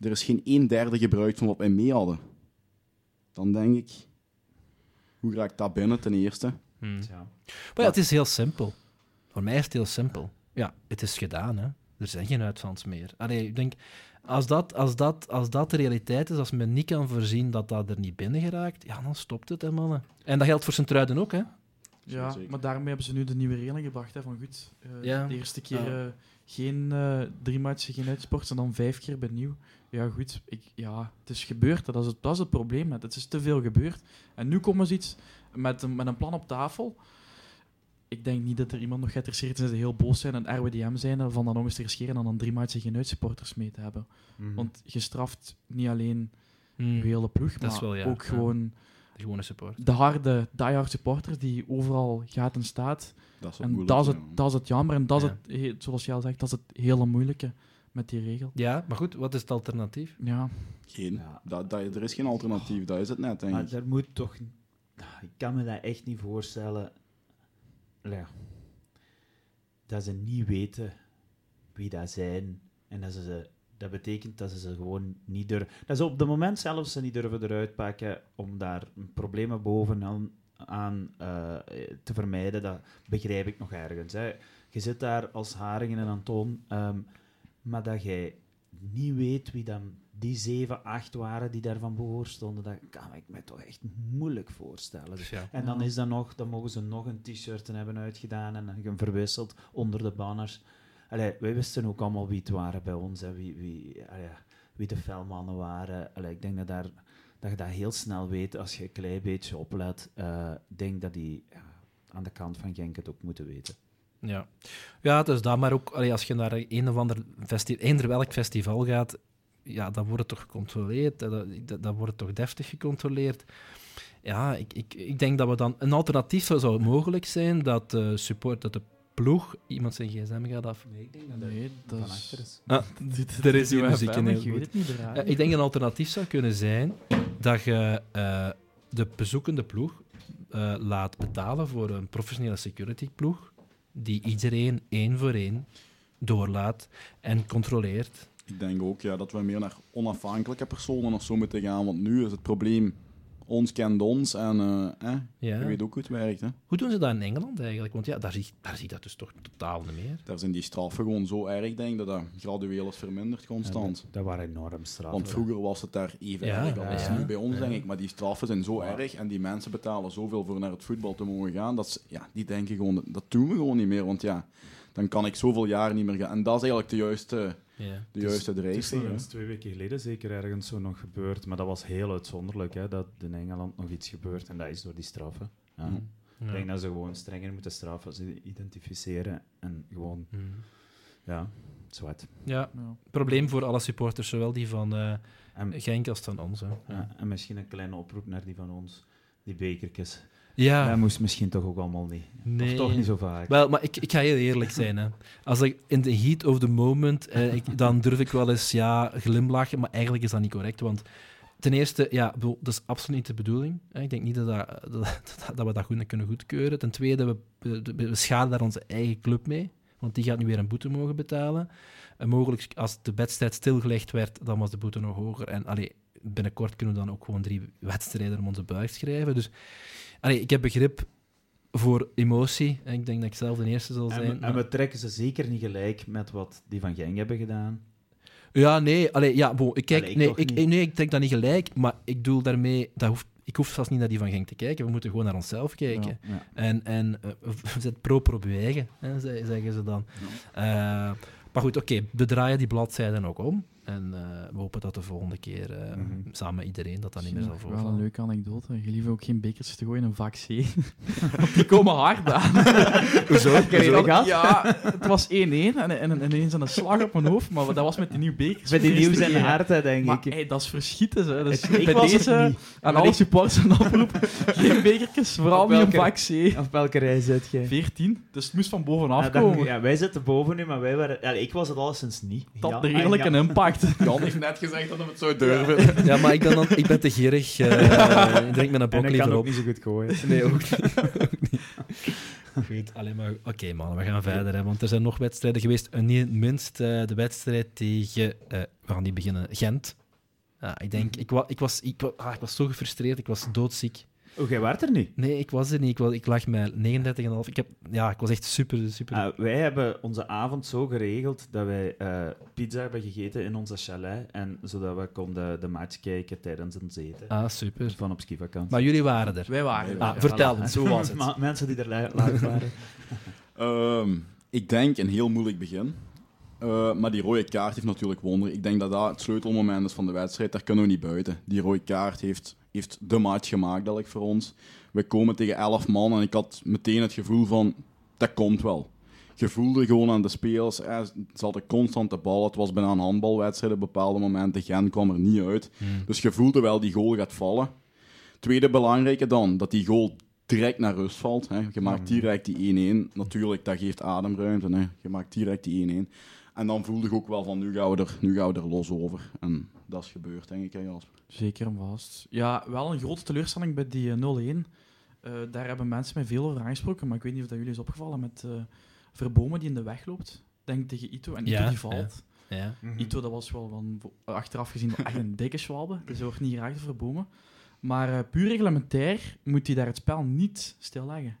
er is geen een derde gebruikt van wat wij mee hadden. Dan denk ik, hoe raak ik dat binnen ten eerste? Hmm. Ja. Maar ja, het is heel simpel. Voor mij is het heel simpel. Ja, het is gedaan, hè. Er zijn geen uitvans meer. Allee, ik denk, als dat, als, dat, als dat de realiteit is, als men niet kan voorzien dat dat er niet binnen geraakt, ja, dan stopt het, hè, mannen. En dat geldt voor Sint-Truiden ook, hè. Ja, Zeker. maar daarmee hebben ze nu de nieuwe regeling gebracht. Hè, van goed, eh, Ja. de eerste keer Ja. eh, geen eh, drie matchen, geen uitsport, en dan vijf keer benieuw. Ja, goed, ik, ja, het is gebeurd. Dat is het, dat is het probleem. Het is te veel gebeurd. En nu komen ze iets met een, met een plan op tafel. Ik denk niet dat er iemand nog geïnteresseerd is en ze heel boos zijn en RWDM zijn van dan nog eens te riskeren en dan drie matchen geen uitsupporters mee te hebben. Mhm. Want je straft niet alleen je hele ploeg, Dat maar wel, ja. ook Ja. gewoon De gewone support. de harde, diehard supporters die overal gaat en staat. Dat is het En dat is, het, dat is het jammer en dat is het, he- zoals jij al zegt, dat is het hele moeilijke met die regel. Ja, maar goed, wat is het alternatief? Ja, Geen. Ja. Dat, dat, er is geen alternatief, dat is het net, denk Maar ik. er moet toch... Ik kan me dat echt niet voorstellen. Ja. Dat ze niet weten wie dat zijn. En dat, ze, dat betekent dat ze ze gewoon niet durven... Dat ze op het moment zelf ze niet durven eruit pakken om daar problemen bovenaan aan, uh, te vermijden. Dat begrijp ik nog ergens. Hè. Je zit daar als Haringen en Antoon, um, maar dat jij niet weet wie dan die zeven, acht waren die daarvan behoor stonden, dat kan ik me toch echt moeilijk voorstellen. Dus ja. En dan is dat nog, dan mogen ze nog een t-shirt hebben uitgedaan en dan verwisseld onder de banners. Wij wisten ook allemaal wie het waren bij ons en wie, wie, wie de felmannen waren. Ik denk dat, daar, dat je dat heel snel weet als je een klein beetje oplet. Uh, denk dat die aan de kant van Genk het ook moeten weten. Ja, ja dus dat, maar ook als je naar een of ander festival, eender welk festival gaat, ja, dan wordt toch gecontroleerd, dat, dat, wordt toch deftig gecontroleerd. Ja, ik, ik, ik denk dat we dan... Een alternatief zou, zou mogelijk zijn dat de support, dat de ploeg iemand zijn gsm gaat af. Nee, ik denk dat, nee, dat van achter is. Ah, (laughs) er is die muziek in. Ik weet het niet. Ja, ik denk een alternatief zou kunnen zijn dat je uh, de bezoekende ploeg uh, laat betalen voor een professionele security ploeg die iedereen één voor één doorlaat en controleert. Ik denk ook ja, dat we meer naar onafhankelijke personen of zo moeten gaan, want nu is het probleem ons kent ons en uh, je weet ook hoe het werkt. Hè. Hoe doen ze dat in Engeland eigenlijk? Want ja, daar zie, daar zie je dat dus toch totaal niet meer. Daar zijn die straffen gewoon zo erg, denk ik, dat dat gradueel is verminderd constant. dat, waren enorm straffen. Want vroeger was het daar even ja, erg als ja, nu bij ons, denk ik. Maar die straffen zijn zo erg en die mensen betalen zoveel voor naar het voetbal te mogen gaan, dat ze, ja, die denken gewoon, dat doen we gewoon niet meer, want ja, dan kan ik zoveel jaar niet meer gaan. En dat is eigenlijk de juiste ja. De juiste drijfveer. Dat is twee weken geleden zeker ergens zo nog gebeurd, maar dat was heel uitzonderlijk, hè, dat in Engeland nog iets gebeurt en dat is door die straffen. Ja. Mm. Ik denk dat ze gewoon strenger moeten straffen, ze identificeren en gewoon, mm. ja, zwart. Ja, probleem voor alle supporters, zowel die van uh, Genk als van ons. Hè. Ja, en misschien een kleine oproep naar die van ons, die bekertjes. Ja. Dat moest misschien toch ook allemaal niet. Nee. Of toch niet zo vaak. Wel, maar ik, ik ga heel eerlijk zijn. Hè. Als ik in de heat of the moment, eh, ik, dan durf ik wel eens ja, glimlachen, maar eigenlijk is dat niet correct. Want ten eerste, ja, dat is absoluut niet de bedoeling. Ik denk niet dat, dat, dat, dat we dat goed kunnen goedkeuren. Ten tweede, we, we, we schaden daar onze eigen club mee. Want die gaat nu weer een boete mogen betalen. En mogelijk, als de wedstrijd stilgelegd werd, dan was de boete nog hoger. En allee, binnenkort kunnen we dan ook gewoon drie wedstrijden om onze buik schrijven. Dus Allee, ik heb begrip voor emotie. Ik denk dat ik zelf de eerste zal zijn. En, we trekken ze zeker niet gelijk met wat die van Genk hebben gedaan. Ja, nee. Allee, ja, bon, ik, kijk, nee, ik, nee, ik trek dat niet gelijk, maar ik doe daarmee... Dat hoeft, ik hoef zelfs niet naar die van Genk te kijken. We moeten gewoon naar onszelf kijken. En, en uh, we zijn proper op je eigen, hè, zeggen ze dan. Uh, maar goed, oké, okay, we draaien die bladzijden ook om. En uh, we hopen dat de volgende keer uh, mm -hmm. samen iedereen dat dan niet meer zal voorvallen. Wel een leuke anekdote. Je lief ook geen bekers te gooien in een vak C. (laughs) (laughs) die komen hard aan. (laughs) Hoezo? Hoezo? Ja, het was 1-1 en, en, ineens een slag op mijn hoofd, maar dat was met die nieuwe bekers. Met die nieuwe zijn harten, denk maar, ik. Hey, dat is verschieten. Hè. Dus het, bij deze, aan alle supporters een oproep, geen bekertjes, vooral niet in vak C. Op welke rij zit je? 14, dus het moest van bovenaf ja, komen. ja, wij zitten boven nu, maar wij waren... Ja, ik was het alleszins niet. Dat had redelijk een impact. Jan (laughs) heeft net gezegd dat hij het zou durven. Ja, maar ik ben, dan, ik ben te gierig. (laughs) Uh, ik drink met een bok liever op. ook niet zo goed gooien. (laughs) Nee, ook niet. Goed, alleen maar... Oké, okay, man, we gaan verder. Hè, want er zijn nog wedstrijden geweest. Uh, niet minst uh, de wedstrijd tegen... we gaan die beginnen. Gent. ik denk... Ik, wa, ik, was, ik, ah, ik was zo gefrustreerd. Ik was doodziek. Oh, jij was er niet? Nee, ik was er niet. Ik, was, ik lag met 39,5. Ik, heb, ja, ik was echt super, super... Uh, wij hebben onze avond zo geregeld dat wij uh, pizza hebben gegeten in onze chalet. En zodat we konden de match kijken tijdens een eten. Ah, super. Van op skivakantie. Maar jullie waren er? Wij waren er. Ah, vertel, voilà. zo was het. (laughs) mensen die er live waren. um, (laughs) ik denk een heel moeilijk begin. Uh, maar die rode kaart heeft natuurlijk wonder. Ik denk dat dat het sleutelmoment is van de wedstrijd. Daar kunnen we niet buiten. Die rode kaart heeft heeft de match gemaakt dat ik voor ons. We komen tegen 11 man en ik had meteen het gevoel van, dat komt wel. Je voelde gewoon aan de spelers, eh, ze hadden constant de bal. Het was bijna een handbalwedstrijd op bepaalde momenten. Gen kwam er niet uit. Hmm. Dus je voelde wel, die goal gaat vallen. Tweede belangrijke dan, dat die goal direct naar rust valt. Hè. Je maakt hmm. direct die 1-1. Natuurlijk, dat geeft ademruimte. Hè. Je maakt direct die 1-1. En dan voelde ik ook wel van, nu gaan we er, nu gaan we er los over. En dat is gebeurd, denk ik, hè, Jasper. Zeker en vast. Ja, wel een grote teleurstelling bij die 0-1. Uh, eh, eh, daar hebben mensen mij veel over aangesproken, maar ik weet niet of dat jullie is opgevallen met uh, Verbomen die in de weg loopt. denk tegen Ito. En Ja, Ito die valt. Ja. Ito, dat was wel van, achteraf gezien echt een (laughs) dikke schwalbe. Dus wordt niet geraakt voor bomen. Maar eh, puur reglementair moet hij daar het spel niet stilleggen.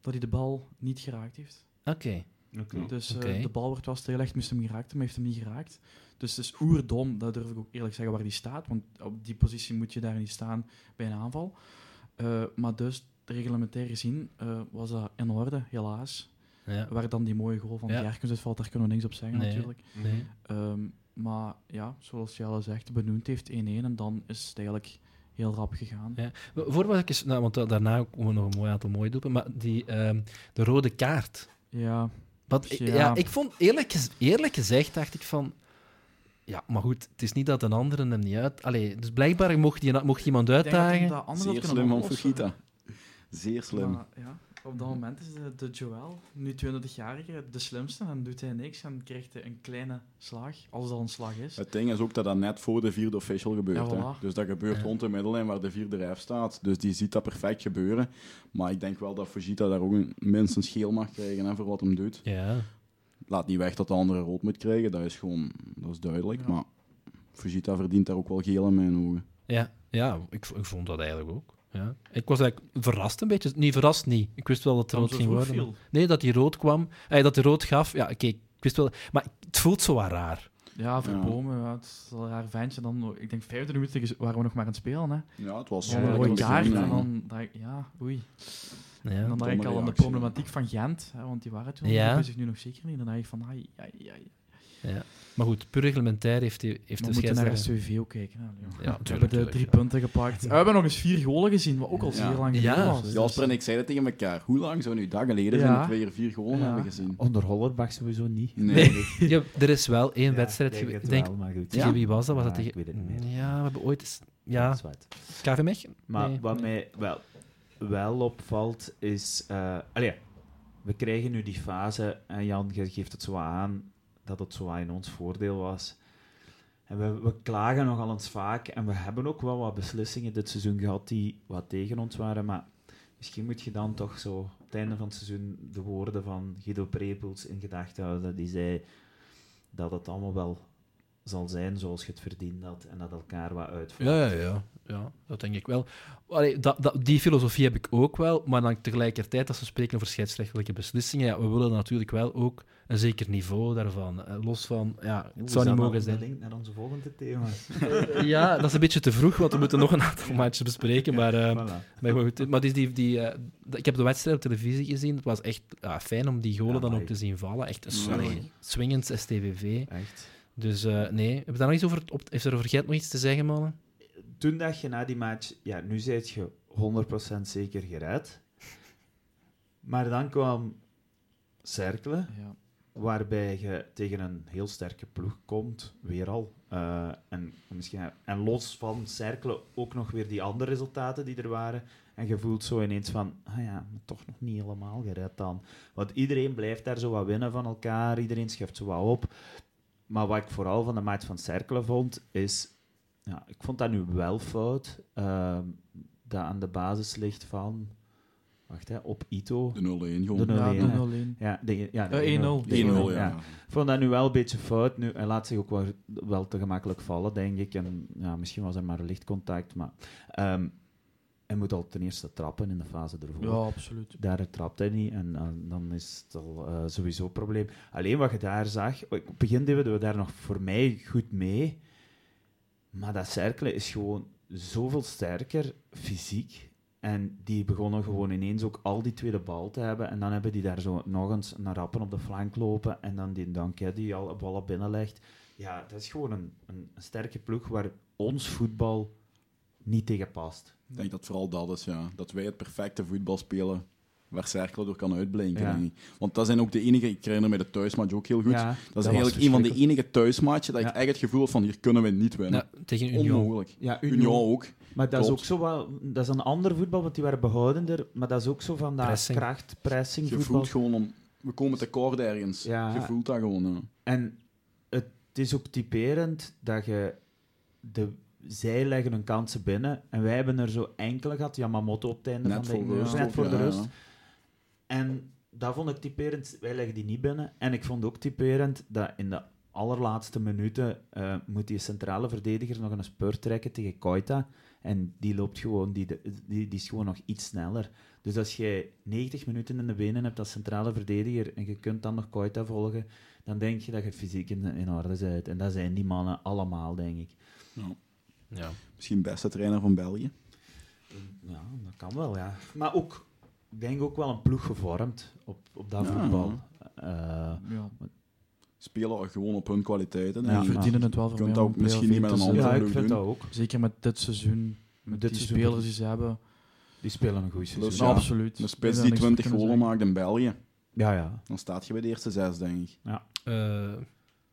Dat hij de bal niet geraakt heeft. Oké. Oké. Dus eh, de bal wordt wel stilgelegd, moest hem geraakt, maar heeft hem niet geraakt. Dus het is oerdom, dat durf ik ook eerlijk zeggen, waar hij staat. Want op die positie moet je daar niet staan bij een aanval. Eh, maar dus, reglementair gezien, eh, was dat in orde, helaas. Ja. Waar dan die mooie goal van Ja. ja. Gerkens uitvalt, daar kunnen we niks op zeggen Nee. natuurlijk. Nee. Ehm, maar ja, zoals al zegt, benoemd heeft 1-1 en dan is het eigenlijk heel rap gegaan. Ja. Voor wat ik eens, nou, want da- daarna komen nog een mooi aantal mooie doepen, maar die, ehm, de rode kaart. Ja, Wat, ja. Ja. ik vond, eerlijk, eerlijk gezegd, dacht ik van... Ja, maar goed, het is niet dat een andere hem niet uit... Allee, dus blijkbaar mocht, die, mocht iemand ik denk dat hij uitdagen. dat Zeer slim van. Fujita. Zeer slim. Maar, ja, op dat moment is de, de Joel, nu 22-jarige, de slimste. En doet hij niks en krijgt hij een kleine slag, als dat een slag is. Het ding is ook dat dat net voor de vierde official gebeurt. Ja, hè. Dus dat gebeurt Ja. rond de middellijn waar de vierde rijf staat. Dus die ziet dat perfect gebeuren. Maar ik denk wel dat Fujita daar ook een, minstens geel mag krijgen hè, voor wat hem doet. Ja, Laat niet weg dat de andere rood moet krijgen. Dat is gewoon dat is duidelijk. Ja. Maar Fujita verdient daar ook wel geel in mijn ogen. ja, ja ik, ik vond dat eigenlijk ook. Ja. Ik was eigenlijk verrast een beetje. Nee, verrast niet. Ik wist wel dat het rood ging worden. maar- Nee, dat hij rood kwam. Eh, dat hij rood gaf. Ja, oké, ik wist wel... Maar het voelt zo wat raar. Ja, voor Ja. Bomen, ja, het is wel een raar ventje. Dan, ik denk vijfde minuten ges- waren we nog maar aan het spelen. Hè. Ja, het was Ja, een kaart. En dan dacht ik, ja, oei. Ja. En dan dacht ik al aan de problematiek van Gent. Hè, want die waren toen Ja. ja. bezig, nu nog zeker niet. Dan dacht ik van, ai, ai, ai. Ja. Maar goed, puur reglementair heeft, hij, heeft We de moeten naar. SVV ook kijken. Hè. Ja, we hebben de drie ja. punten gepakt. We hebben nog eens vier golen gezien, wat ook al Ja. zeer lang Ja, geleden was. Dus Jasper en ik zeiden tegen elkaar, hoe lang zou nu dat geleden zijn Ja. dat we hier vier gewonnen Ja. hebben gezien? Onder Hollerbach sowieso niet. Nee. (laughs) Ja, er is wel één Ja, wedstrijd... ik denk Ik het denk, wel, maar goed. tegen wie was dat? Was Ja, dat tegen... ik weet het niet meer. Ja, we hebben ooit eens... Ja. KV Mechelen? Maar Nee. wat mij wel, wel opvalt is... eh allee, we krijgen nu die fase, en Jan je geeft het zo aan, dat het zo in ons voordeel was. En we, we klagen nogal eens vaak, en we hebben ook wel wat beslissingen dit seizoen gehad die wat tegen ons waren, maar misschien moet je dan toch zo op het einde van het seizoen de woorden van Guido Prepels in gedachten houden, die zei dat het allemaal wel zal zijn zoals je het verdiend had, en dat elkaar wat uitvalt. Ja, ja, ja. ja, dat denk ik wel. Allee, dat, dat, die filosofie heb ik ook wel, maar dan tegelijkertijd, als we spreken over scheidsrechtelijke beslissingen, ja, we willen natuurlijk wel ook een zeker niveau daarvan. Eh, Los van, ja, het zou niet mogen zijn. link naar onze volgende thema. Ja, dat is een beetje te vroeg, want we moeten nog een aantal matches bespreken. Maar, eh, Voilà. maar, goed, maar die, die, die, eh, ik heb de wedstrijd op televisie gezien. Het was echt ja, fijn om die golen Ja, dan ook te zien vallen. Echt een swingend STVV. Echt. Dus eh, nee, heb je daar nog iets over? Op, heeft er over Gent nog iets te zeggen, mannen? Toen dacht je na die match, ja, nu zijt je 100% zeker gered. Maar dan kwam Cerkelen, Ja. waarbij je tegen een heel sterke ploeg komt, weer al. Eh, en, misschien, en los van Cerkelen ook nog weer die andere resultaten die er waren. En je voelt zo ineens van, ah ja, maar toch nog niet helemaal gered dan. Want iedereen blijft daar zo wat winnen van elkaar, iedereen schrijft zo wat op. Maar wat ik vooral van de match van Cerkelen vond, is... Ja, ik vond dat nu wel fout. ehm, dat aan de basis ligt van... Wacht, hè, op Ito. De 0-1 gewoon. De Ja, 0-1, de hè. 0-1. Ja, de, ja, de Eh, 1-0. 1-0. De 1-0, 1-0, ja. Ik vond dat nu wel een beetje fout. Nu, hij laat zich ook wel, wel te gemakkelijk vallen, denk ik. En ja, misschien was er maar een lichtcontact. Maar ehm, hij moet al ten eerste trappen in de fase ervoor. Ja, absoluut. Daar trapt hij niet en eh, dan is het al eh, sowieso een probleem. Alleen wat je daar zag, op het begin deden we daar nog voor mij goed mee. Maar dat cirkelen is gewoon zoveel sterker fysiek. En die begonnen gewoon ineens ook al die tweede bal te hebben. En dan hebben die daar zo nog eens naar rappen op de flank lopen. En dan die Danke die al ballen binnenlegt. Ja, dat is gewoon een, een sterke ploeg waar ons voetbal niet tegen past. Ik denk dat vooral dat is, ja. Dat wij het perfecte voetbal spelen waar Cerkel door kan uitblinken, Ja. Want dat zijn ook de enige... Ik herinner me de thuismatch ook heel goed. Ja, dat is eigenlijk een van de enige thuismatchen dat Ja. ik echt het gevoel had van hier kunnen we niet winnen. Ja, tegen Union. Onmogelijk. Ja, Union ook. Maar dat is ook zo wel, dat is een ander voetbal, want die waren behoudender. Maar dat is ook zo van dat Pressing. kracht, pressing Je voetbal. voelt gewoon om... We komen tekort ergens. Ja. Je voelt dat gewoon. ja. En het is ook typerend dat je de zij leggen hun kansen binnen en wij hebben er zo enkele gehad. Yamamoto op het einde Net van de voor rust. net voor de rust. ja. En dat vond ik typerend. Wij leggen die niet binnen. En ik vond ook typerend dat in de allerlaatste minuten uh, moet die centrale verdediger nog een spur trekken tegen Koita. En die loopt gewoon, die, die, die is gewoon nog iets sneller. Dus als jij 90 minuten in de benen hebt als centrale verdediger en je kunt dan nog Koita volgen, dan denk je dat je fysiek in, in orde bent. En dat zijn die mannen allemaal, denk ik. Ja. Ja. Misschien beste trainer van België. Ja, dat kan wel, ja. Maar ook, ik denk ook wel een ploeg gevormd op, op dat voetbal. Uh, ja. Spelen gewoon op hun kwaliteiten. Ja, verdienen het wel voor Je kunt ook misschien niet met een andere ja, ik vind doen. Dat ook. Zeker met dit seizoen, met dit die spelers die ze hebben. Die spelen een goed seizoen. Dus, ja, absoluut. Een spits die 20 golen maakt in België. Ja, ja. Dan staat je bij de eerste zes, denk ik. Ja. Uh,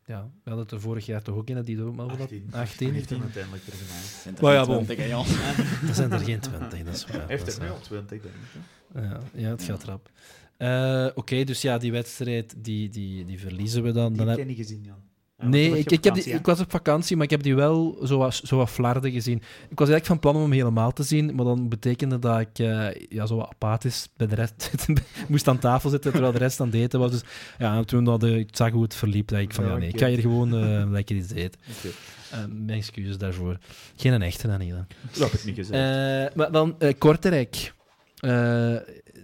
ja, we hadden het er vorig jaar toch ook in, die ook maar 18. 18. Heeft hij uiteindelijk er gemaakt. Maar ja, bon. 20, hè, Jan? (laughs) Er zijn er geen 20, dat is waar. Hij heeft er nu al 20, denk ik. Ja, ja, het gaat rap. Uh, Oké, okay, dus ja, die wedstrijd, die, die, die verliezen we dan. Die dan heb heb je niet gezien, Jan. Nee, ik, ik, heb die, ik was op vakantie, maar ik heb die wel zo wat, zo wat flarden gezien. Ik was eigenlijk van plan om hem helemaal te zien, maar dan betekende dat ik uh, ja, zo wat apathisch bij de rest (laughs) moest aan tafel zitten, terwijl de rest aan het eten was. Dus ja, toen dat ik zag hoe het verliep, dacht ik van ja, nee, ik ga hier gewoon uh, lekker iets eten. (laughs) Okay. Uh, mijn excuses daarvoor. Geen een echte, Daniela. Dat heb ik niet gezegd. maar dan Kortrijk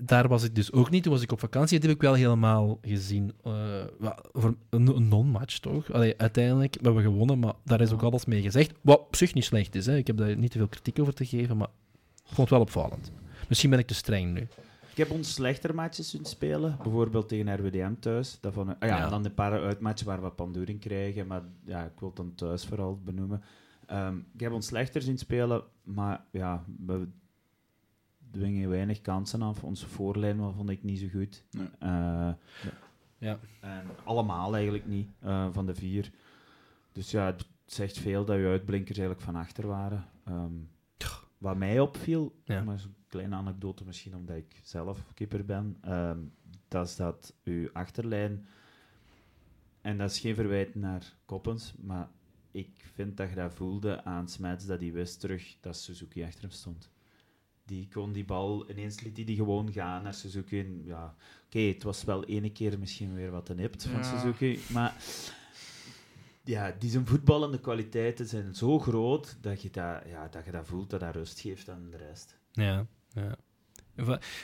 daar was ik dus ook niet. Toen was ik op vakantie. Dat heb ik wel helemaal gezien. Uh, voor een non-match, toch? Allee, uiteindelijk hebben we gewonnen, maar daar is ook alles mee gezegd. Wat op zich niet slecht is. Hè. Ik heb daar niet te veel kritiek over te geven, maar ik vond het wel opvallend. Misschien ben ik te streng nu. Ik heb ons slechter matches zien spelen. Bijvoorbeeld tegen RWDM thuis. Dat van, ah ja, ja. dan de paar uitmatchen waar we panduring krijgen. Maar ja, ik wil het dan thuis vooral benoemen. Um, ik heb ons slechter zien spelen, maar ja, we dwingen weinig kansen af. Onze voorlijn vond ik niet zo goed. Nee. Uh, ja. En allemaal eigenlijk niet, uh, van de vier. Dus ja, het zegt veel dat je uitblinkers eigenlijk van achter waren. Um, wat mij opviel, ja. maar een kleine anekdote misschien omdat ik zelf keeper ben, um, dat is dat uw achterlijn, en dat is geen verwijt naar Koppens, maar ik vind dat je dat voelde aan Smets, dat hij wist terug dat Suzuki achter hem stond die kon die bal, ineens liet hij die gewoon gaan naar Suzuki. En ja, oké, okay, het was wel ene keer misschien weer wat een nipt van ja. Suzuki, maar ja, die zijn voetballende kwaliteiten zijn zo groot dat je dat, ja, dat je dat voelt, dat dat rust geeft aan de rest. Ja, ja.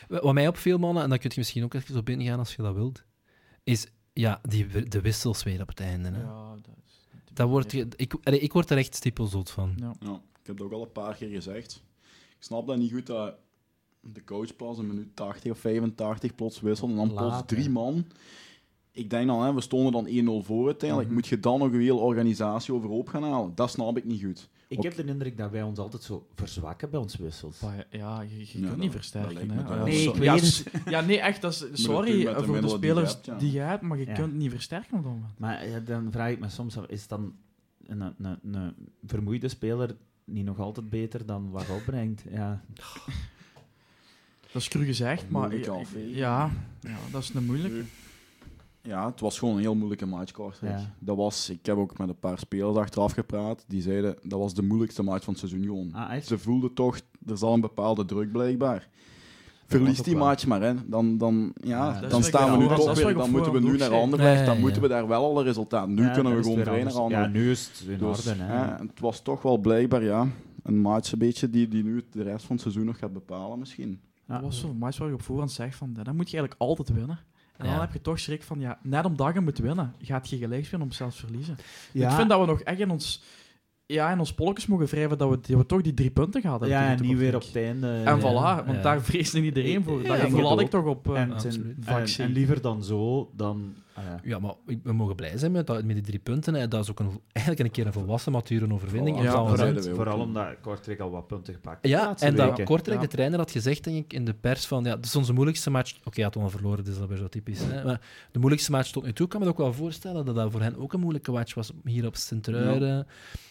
Wat mij opviel, mannen, en dat kun je misschien ook even op binnen gaan als je dat wilt, is ja, die, de wissels weer op het einde. Hè. Ja, dat is... Dat wordt, ik, ik word er echt stippelzot van. Ja. ja. ik heb het ook al een paar keer gezegd. Ik snap dat niet goed dat de coach pas een minuut 80 of 85 plots wisselt en dan Laat, plots drie hè. man. Ik denk dan, hè, we stonden dan 1-0 voor uiteindelijk. Mhm. Moet je dan nog een hele organisatie overhoop gaan halen? Dat snap ik niet goed. Ik Ook- heb de indruk dat wij ons altijd zo verzwakken bij ons wissels. Maar ja, je, je Ja, kunt dat- niet versterken. Nee, ik ja, weet ja, nee, echt. Dat is, sorry de voor de middelen die je spelers hebt, ja. die je hebt, maar je Ja. kunt niet versterken op dat moment. Maar ja, dan vraag ik me soms af, is dan een, een, een, een vermoeide speler niet nog altijd beter dan wat opbrengt? Ja. Dat is cru gezegd, maar Moeilijke ja, ja, ja, dat is een moeilijke. Ja, het was gewoon een heel moeilijke match, Kortrijk. Ja. Dat was, ik heb ook met een paar spelers achteraf gepraat, die zeiden dat was de moeilijkste match van het seizoen gewoon. Ah? Ze voelden toch, er zal een bepaalde druk blijkbaar. Verlies die match maar, hè. Dan, dan, ja, dat dan staan we nu dat toch weer, dan moeten we nu naar. Anderlecht, dan ja. moeten we daar wel alle resultaten. Nu Ja, kunnen we gewoon vrij naar. Anderlecht. Ja, nu is het in Dus, orde. Het was toch wel blijkbaar, ja, een match een beetje die, die nu de rest van het seizoen nog gaat bepalen misschien. Ja. Dat was zo'n match waar je op voorhand zegt van, dan moet je eigenlijk altijd winnen. En dan Ja. heb je toch schrik van, ja, net omdat je moet winnen, gaat je gelijk spelen om zelfs verliezen. Ja. Ik vind dat we nog echt in ons, ja, in ons polletjes mogen wrijven dat we, dat we toch die drie punten gehad hebben. Ja, en niet weer op het einde. En ja. voilà, want Ja. daar vreesde iedereen voor. Ja, Dat ik toch op... eh, En, en, en liever dan zo, dan... ah ja. Ja, maar we mogen blij zijn met, dat, met die drie punten. Hè. Dat is ook een, (laughs) eigenlijk een keer een volwassen, mature overwinning. Op Ja, Vooral omdat Kortrijk al wat punten gepakt heeft Ja, en dat. Kortrijk, Ja. de trainer, had gezegd denk ik, in de pers van... Ja, het is onze moeilijkste match. Oké, hij had al verloren, dus dat is weer zo typisch. Hè. Maar de moeilijkste match tot nu toe. Ik kan me het ook wel voorstellen dat dat voor hen ook een moeilijke match was hier op Sint-Truiden.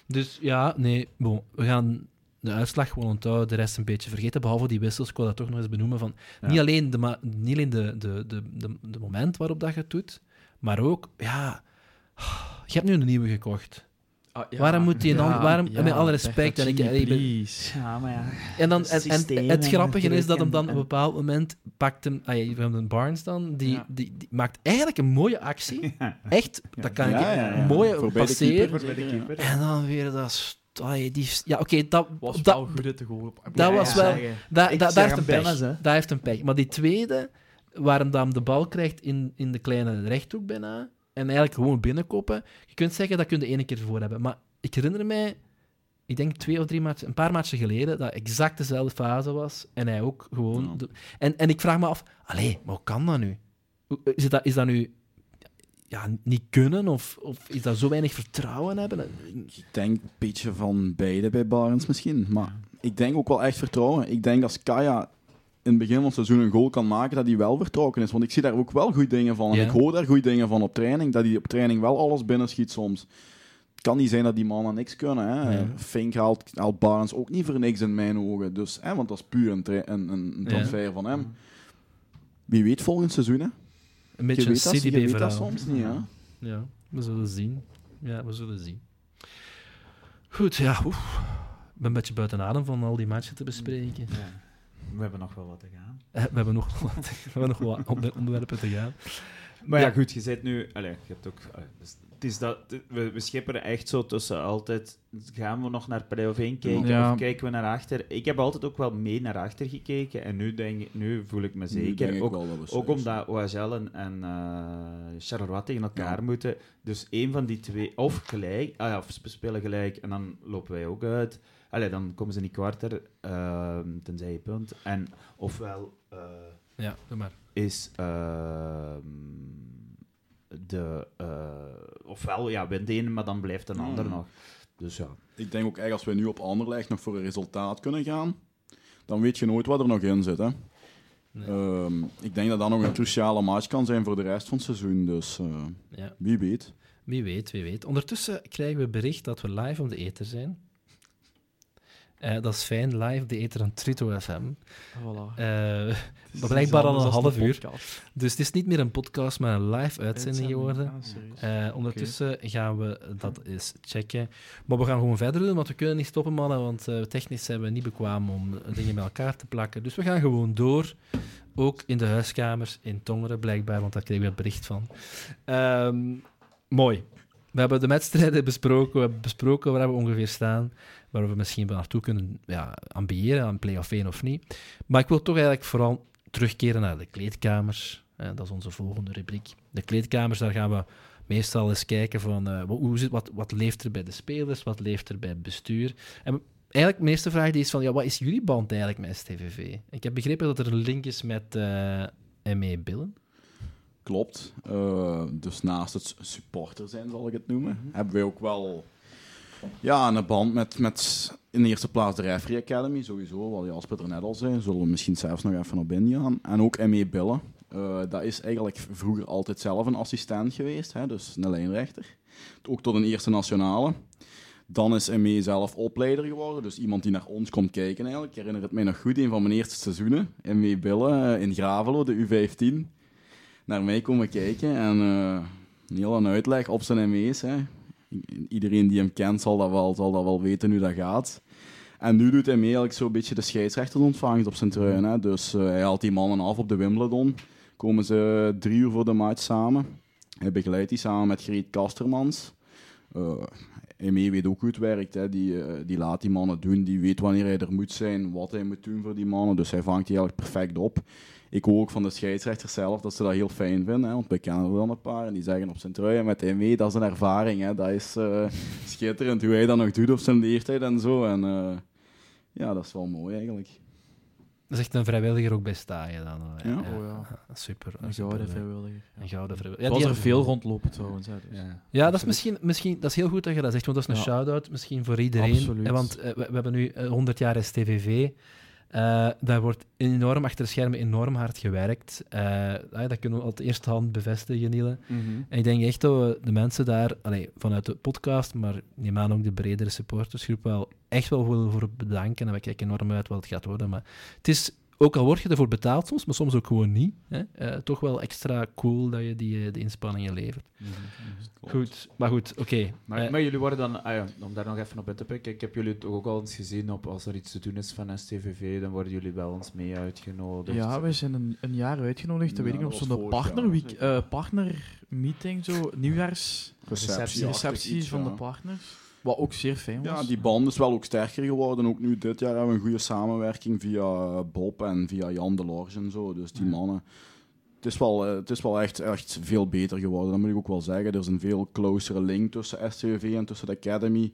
Dus ja, nee, bon, we gaan de uitslag gewoon onthouden, de rest een beetje vergeten, behalve die wissels. Ik wil dat toch nog eens benoemen. Van, Ja. Niet alleen, de, niet alleen de, de, de, de, de moment waarop dat je het doet, maar ook, ja... Je hebt nu een nieuwe gekocht. Ah, ja. Waarom moet die dan- waarom- ja, met alle respect, en ik- ik ben-. Ja, maar ja. En, dan, Het en, en het en grappige is dat hem dan op een bepaald moment pakt hem... Ah, ja, we hebben een Barnes dan, die, Ja. die, die maakt eigenlijk een mooie actie. (laughs) Echt, dat kan Ja, ik ja, ja. mooi Voorbij de passeren. keeper. Voor bij de keeper. En dan weer dat... st- ah, ja, die, ja, oké, dat, Was dat, wel goed goal. op- dat Ja, was ja, wel- daar, zeg daar heeft een pech. Daar heeft een pech. Maar die tweede, waar hem dan de bal krijgt in, in de kleine rechthoek bijna, en eigenlijk gewoon binnenkoppen, je kunt zeggen, dat kun je één keer voor hebben. Maar ik herinner mij, ik denk twee of drie maatjes, een paar maatjes geleden, dat exact dezelfde fase was. En hij ook gewoon... Ja. de- en, en ik vraag me af, allee, maar hoe kan dat nu? Hoe- Is dat, is dat nu ja, niet kunnen? Of, of is dat zo weinig vertrouwen hebben? Ik denk een beetje van beide bij Barends misschien. Maar ik denk ook wel echt vertrouwen. Ik denk als Kaya in het begin van het seizoen een goal kan maken, dat hij wel vertrokken is. Want ik zie daar ook wel goede dingen van. En Ja. ik hoor daar goede dingen van op training. Dat hij op training wel alles binnenschiet soms. Het kan niet zijn dat die mannen niks kunnen. Hè. Ja. Fink haalt, haalt Barends ook niet voor niks in mijn ogen. Dus, hè, want dat is puur een, een, een een Ja. transfer van hem. Wie weet volgend seizoen. Hè. Een Je beetje een weet dat, je weet dat soms niet. Hè. Ja, we zullen zien. Ja, we zullen zien. Goed, ja. Oef. Ik ben een beetje buiten adem van al die matchen te bespreken. Ja. We hebben nog wel wat te gaan. Eh, We hebben nog wat, (laughs) we hebben nog wat onder- onderwerpen te gaan. Maar ja, Ja. goed, je zit nu... Allee, je hebt ook... dus het is dat, we, we schipperen echt zo tussen altijd... Gaan we nog naar play-off 1 kijken Ja. of kijken we naar achter? Ik heb altijd ook wel mee naar achter gekeken en nu, denk, nu voel ik me zeker. ik Ook, ook omdat OHL en, en eh, Charleroi tegen elkaar Ja. moeten. Dus één van die twee... Of gelijk... Ah ja, of ze spelen gelijk en dan lopen wij ook uit. Allee, dan komen ze in die kwarter, ehm, tenzij je punt. En ofwel... eh, Ja, doe maar. is ehm, de. eh, ofwel, ja, wint de ene, maar dan blijft een ander nog. Dus ja. Ik denk ook echt als we nu op Anderlecht nog voor een resultaat kunnen gaan, dan weet je nooit wat er nog in zit. Hè? Nee. Ehm, ik denk dat dat nog een cruciale match kan zijn voor de rest van het seizoen. Dus eh, Ja, wie weet. wie weet, wie weet. Ondertussen krijgen we bericht dat we live op de Ether zijn. Eh, dat is fijn, live op de Ether aan Trito FM. Voilà. Eh, maar blijkbaar al een half uur. dus het is niet meer een podcast, maar een live uitzending geworden. Ah. Eh, ondertussen gaan we dat eens checken. Maar we gaan gewoon verder doen, want we kunnen niet stoppen, mannen. Want technisch zijn we niet bekwaam om dingen bij elkaar te plakken. Dus we gaan gewoon door. Ook in de huiskamers in Tongeren, blijkbaar, want daar kregen we het bericht van. Ehm, mooi. We hebben de wedstrijden besproken. We hebben besproken waar we ongeveer staan. Waar we misschien wel naartoe kunnen ja, ambiëren, aan play-off 1 of niet. Maar ik wil toch eigenlijk vooral terugkeren naar de kleedkamers. Eh, dat is onze volgende rubriek. De kleedkamers, daar gaan we meestal eens kijken van eh, hoe zit, wat, wat leeft er bij de spelers, wat leeft er bij het bestuur. En eigenlijk de meeste vraag die is van, ja, wat is jullie band eigenlijk met STVV? Ik heb begrepen dat er een link is met eh ME Billen. Klopt. Eh, dus naast het supporter zijn, zal ik het noemen, Mhm. hebben wij ook wel ja, een band met, met in de eerste plaats de Referee Academy, sowieso, wat Jasper er net al zei. Zullen we misschien zelfs nog even op ingaan. En ook ME Billen. Eh, dat is eigenlijk vroeger altijd zelf een assistent geweest, hè, dus een lijnrechter. Ook tot een eerste nationale. Dan is ME zelf opleider geworden, dus iemand die naar ons komt kijken eigenlijk. Ik herinner het mij nog goed, een van mijn eerste seizoenen. ME Billen eh, in Gravelo, de U15 naar mij komen kijken en eh, een hele uitleg op zijn ME's. Hè. Iedereen die hem kent zal dat, wel, zal dat wel weten hoe dat gaat. En nu doet hij mee eigenlijk zo'n beetje de scheidsrechtersontvangst op zijn truin. Hè. Dus eh, hij haalt die mannen af op de Wimbledon. Komen ze drie uur voor de match samen. Hij begeleidt die samen met Greet Kastermans. Eme weet ook hoe het werkt. Hè. Die, die laat die mannen doen. Die weet wanneer hij er moet zijn, wat hij moet doen voor die mannen. Dus hij vangt die eigenlijk perfect op. Ik hoor ook van de scheidsrechters zelf dat ze dat heel fijn vinden. Hè, want wij kennen er dan een paar. En die zeggen op zijn trui met hem mee, dat is een ervaring. Hè, dat is eh, (laughs) schitterend hoe hij dat nog doet op zijn leeftijd en zo. En eh, ja, dat is wel mooi eigenlijk. Dat is echt een vrijwilliger ook bij Staaien dan. eh, Ja. Oh ja. (laughs) Super. Een gouden vrijwilliger. Een gouden vrijwilliger. Ja, Ja, was die er veel rondlopen trouwens. Hè, dus. Ja, dat is, misschien, misschien, dat is heel goed dat je dat zegt, want dat is een Ja. shout-out misschien voor iedereen. Absoluut. Want we, we hebben nu eh, 100 jaar STVV. Eh daar wordt enorm achter de schermen enorm hard gewerkt. Eh, eh, dat kunnen we uit de eerste hand bevestigen, Niele. Mhm. En ik denk echt dat we de mensen daar, allee, vanuit de podcast, maar neem aan ook de bredere supportersgroep, wel echt wel willen voor bedanken. En we kijken enorm uit wat het gaat worden. Maar het is ook al word je ervoor betaald soms, maar soms ook gewoon niet. Hè? Eh, toch wel extra cool dat je die uh, de inspanningen levert. Mm -hmm. Goed, maar goed, oké. Okay. Maar, uh, maar, jullie worden dan, ah ja, om daar nog even op in te pikken, ik heb jullie toch ook al eens gezien op als er iets te doen is van STVV, dan worden jullie wel eens mee uitgenodigd. Ja, we zijn een, een jaar uitgenodigd, dat ja, weet ik nog, zo'n partnerweek, partner meeting, zo, nieuwjaars receptie, receptie van ja. de partners. Wat ook zeer fijn was. Ja, die band is wel ook sterker geworden. Ook nu dit jaar hebben we een goede samenwerking via Bob en via Jan de Lorge en zo. Dus die mannen... Het is wel, het is wel echt, echt veel beter geworden, dat moet ik ook wel zeggen. Er is een veel closere link tussen STV en tussen de Academy.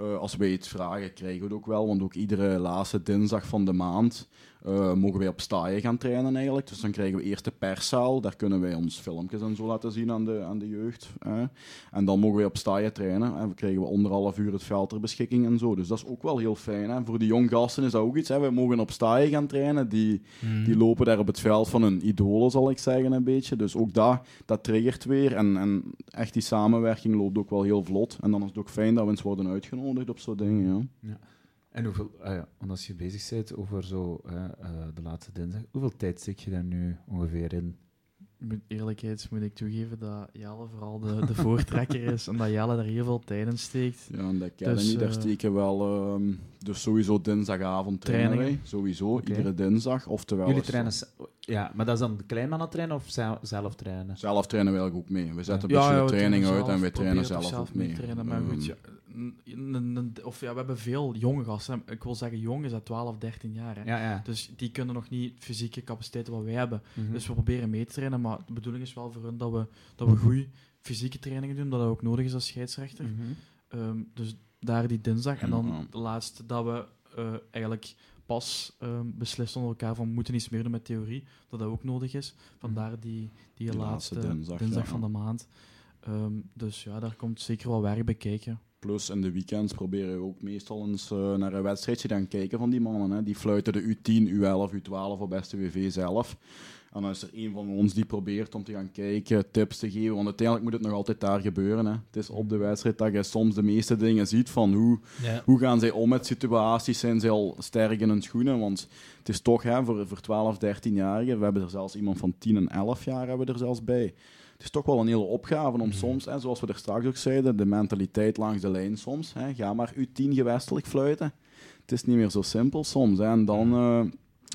Uh, als wij het vragen, krijgen we het ook wel. Want ook iedere laatste dinsdag van de maand uh, mogen wij op staaien gaan trainen eigenlijk. Dus dan krijgen we eerst de perszaal. Daar kunnen wij ons filmpjes en zo laten zien aan de, aan de jeugd. Hè. En dan mogen wij op staaien trainen. En we krijgen we anderhalf uur het veld ter beschikking en zo. Dus dat is ook wel heel fijn. Hè. Voor die jong gasten is dat ook iets. Hè. We mogen op staaien gaan trainen. Die, mm. die lopen daar op het veld van hun idolen, zal ik zeggen, een beetje. Dus ook dat, dat triggert weer. En, en echt die samenwerking loopt ook wel heel vlot. En dan is het ook fijn dat we eens worden uitgenodigd op zo'n dingen. Ja. ja. En hoeveel, ah ja, want als je bezig bent over zo uh, uh, de laatste dinsdag, hoeveel tijd stik je daar nu ongeveer in? Met eerlijkheid moet ik toegeven dat Jelle vooral de, de voortrekker is en dat Jelle daar heel veel tijd in steekt. Ja, en dat kennen dus, niet. Daar steken wel, um, dus sowieso dinsdagavond trainen wij, sowieso, okay. iedere dinsdag. Oftewel Jullie trainen, ja, maar dat is dan kleinmannen trainen of zelf trainen? Zelf trainen we eigenlijk ook mee. We zetten ja. een beetje ja, de training uit en we trainen zelf, zelf ook mee. Trainen, maar goed, ja, of ja, we hebben veel jonge gasten. Ik wil zeggen, jong is dat 12, 13 jaar. Hè. Ja, ja. Dus die kunnen nog niet fysieke capaciteiten wat wij hebben. Mm -hmm. Dus we proberen mee te trainen, maar de bedoeling is wel voor hun dat we, dat we goede fysieke trainingen doen, dat dat ook nodig is als scheidsrechter. Mm -hmm. um, dus daar die dinsdag. En dan de laatste dat we uh, eigenlijk pas um, beslissen onder elkaar van we moeten iets meer doen met theorie, dat dat ook nodig is. Vandaar die, die, die laatste, laatste, dinsdag, dinsdag ja. van de maand. Um, dus ja, daar komt zeker wel werk bij kijken. Plus in de weekends proberen we ook meestal eens uh, naar een wedstrijdje gaan kijken van die mannen. Hè. Die fluiten de U10, U11, U12 op STWV zelf. En dan is er een van ons die probeert om te gaan kijken, tips te geven. Want uiteindelijk moet het nog altijd daar gebeuren. Hè. Het is op de wedstrijd dat je soms de meeste dingen ziet van hoe, ja. hoe gaan zij om met situaties. Zijn zij al sterk in hun schoenen? Want het is toch hè, voor, voor 12, 13-jarigen. We hebben er zelfs iemand van 10 en 11 jaar hebben we er zelfs bij het is toch wel een hele opgave om soms, hè, zoals we er straks ook zeiden, de mentaliteit langs de lijn soms. Hè, ga maar u tien gewestelijk fluiten. Het is niet meer zo simpel soms. Hè, en dan uh,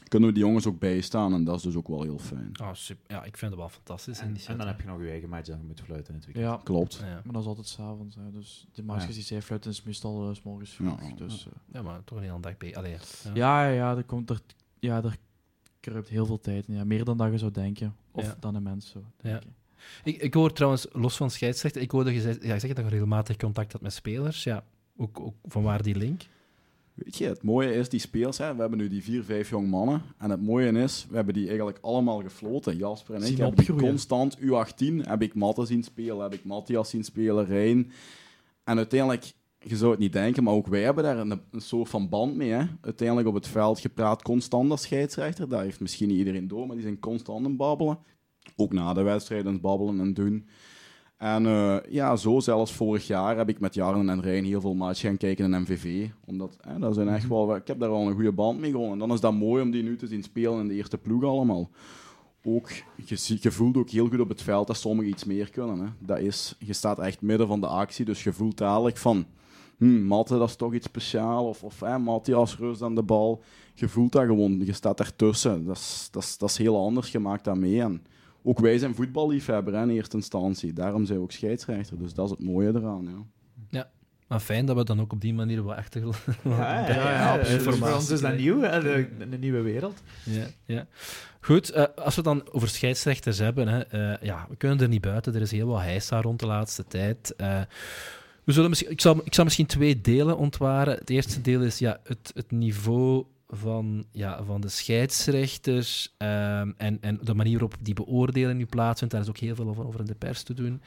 kunnen we die jongens ook bijstaan en dat is dus ook wel heel fijn. Oh, super. Ja, ik vind het wel fantastisch. En, en dan heb je nog je eigen match dat je moet fluiten in het weekend. Ja, klopt. Ja. Maar dat is altijd s'avonds. Dus de matches die zij fluiten is meestal uh, s morgens vroeg. Ja, dus, uh, ja, maar toch een hele dag bij. Allee, ja. ja, ja, er komt er, ja, er kruipt heel veel tijd in. Ja. Meer dan dat je zou denken. Of dan een mens zou denken. Ik, ik hoor trouwens, los van scheidsrechter, ik hoorde gezegd, ja, zeg dat je regelmatig contact had met spelers. Ja, ook, ook van waar die link? Weet je, het mooie is, die speels, hè, we hebben nu die vier, vijf jong mannen. En het mooie is, we hebben die eigenlijk allemaal gefloten. Jasper en ik hebben die constant, U18, heb ik Matte zien spelen, heb ik Matthias zien spelen, Rijn. En uiteindelijk, je zou het niet denken, maar ook wij hebben daar een, een soort van band mee. Hè. Uiteindelijk op het veld gepraat constant als scheidsrechter. Dat heeft misschien niet iedereen door, maar die zijn constant aan babbelen. Ook na de wedstrijd aan babbelen en doen. En uh, ja, zo zelfs vorig jaar heb ik met Jarno en Rijn heel veel matchen gaan kijken in MVV. Omdat, hè, dat zijn echt mhm. wel, ik heb daar wel een goede band mee gewonnen. En dan is dat mooi om die nu te zien spelen in de eerste ploeg allemaal. Ook, je, je voelt ook heel goed op het veld dat sommigen iets meer kunnen. Hè. Dat is, je staat echt midden van de actie, dus je voelt dadelijk van... Hm, Matte, dat is toch iets speciaals. Of, of hè, Matthias rust aan de bal. Je voelt dat gewoon, je staat ertussen. Dat is, dat is, dat is heel anders, je maakt dat mee. En, ook wij zijn voetballiefhebber hè, in eerste instantie. Daarom zijn we ook scheidsrechter. Dus dat is het mooie eraan. Ja. ja. Maar fijn dat we dan ook op die manier wat echter (laughs) ja, ja, ja, ja, Voor ons is dat nieuw, hè, een nieuwe wereld. Ja, ja. Goed, uh, als we dan over scheidsrechters hebben, hè, uh, ja, we kunnen er niet buiten. Er is heel wat heisa rond de laatste tijd. Uh, we zullen misschien, ik, zal, ik zal misschien twee delen ontwaren. Het eerste deel is ja, het, het niveau van, ja, van de scheidsrechters um, en, en de manier waarop die beoordeling nu plaatsvindt. Daar is ook heel veel over, over in de pers te doen.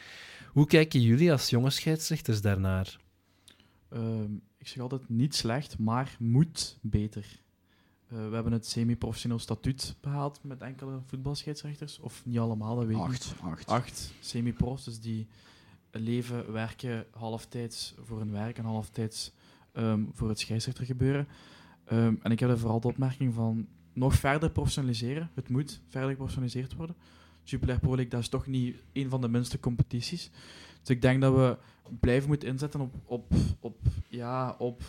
Hoe kijken jullie als jonge scheidsrechters daarnaar? Um, ik zeg altijd niet slecht, maar moet beter. Uh, we hebben het semi-professioneel statuut behaald met enkele voetbalscheidsrechters. Of niet allemaal, dat weet ik acht, niet. Acht. Acht semi-profs, dus die leven, werken halftijds voor hun werk en halftijds um, voor het scheidsrechtergebeuren. Um, en ik heb er vooral de opmerking van, nog verder professionaliseren. Het moet verder geprofessionaliseerd worden. Jupiler Pro League, dat is toch niet een van de minste competities. Dus ik denk dat we blijven moeten inzetten op, op, op, ja, op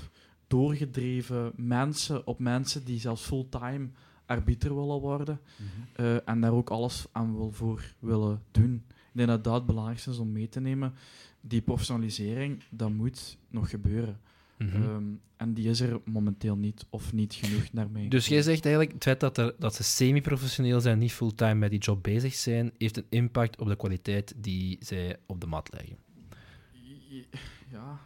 doorgedreven mensen, op mensen die zelfs fulltime arbiter willen worden Mhm. eh, en daar ook alles aan wil voor willen doen. Ik denk dat dat het belangrijkste is om mee te nemen. Die professionalisering, dat moet nog gebeuren. Mhm. Ehm, en die is er momenteel niet, of niet genoeg naar mij. Dus jij zegt eigenlijk, het feit dat, er, dat ze semi-professioneel zijn, niet fulltime met die job bezig zijn, heeft een impact op de kwaliteit die zij op de mat leggen. Ja,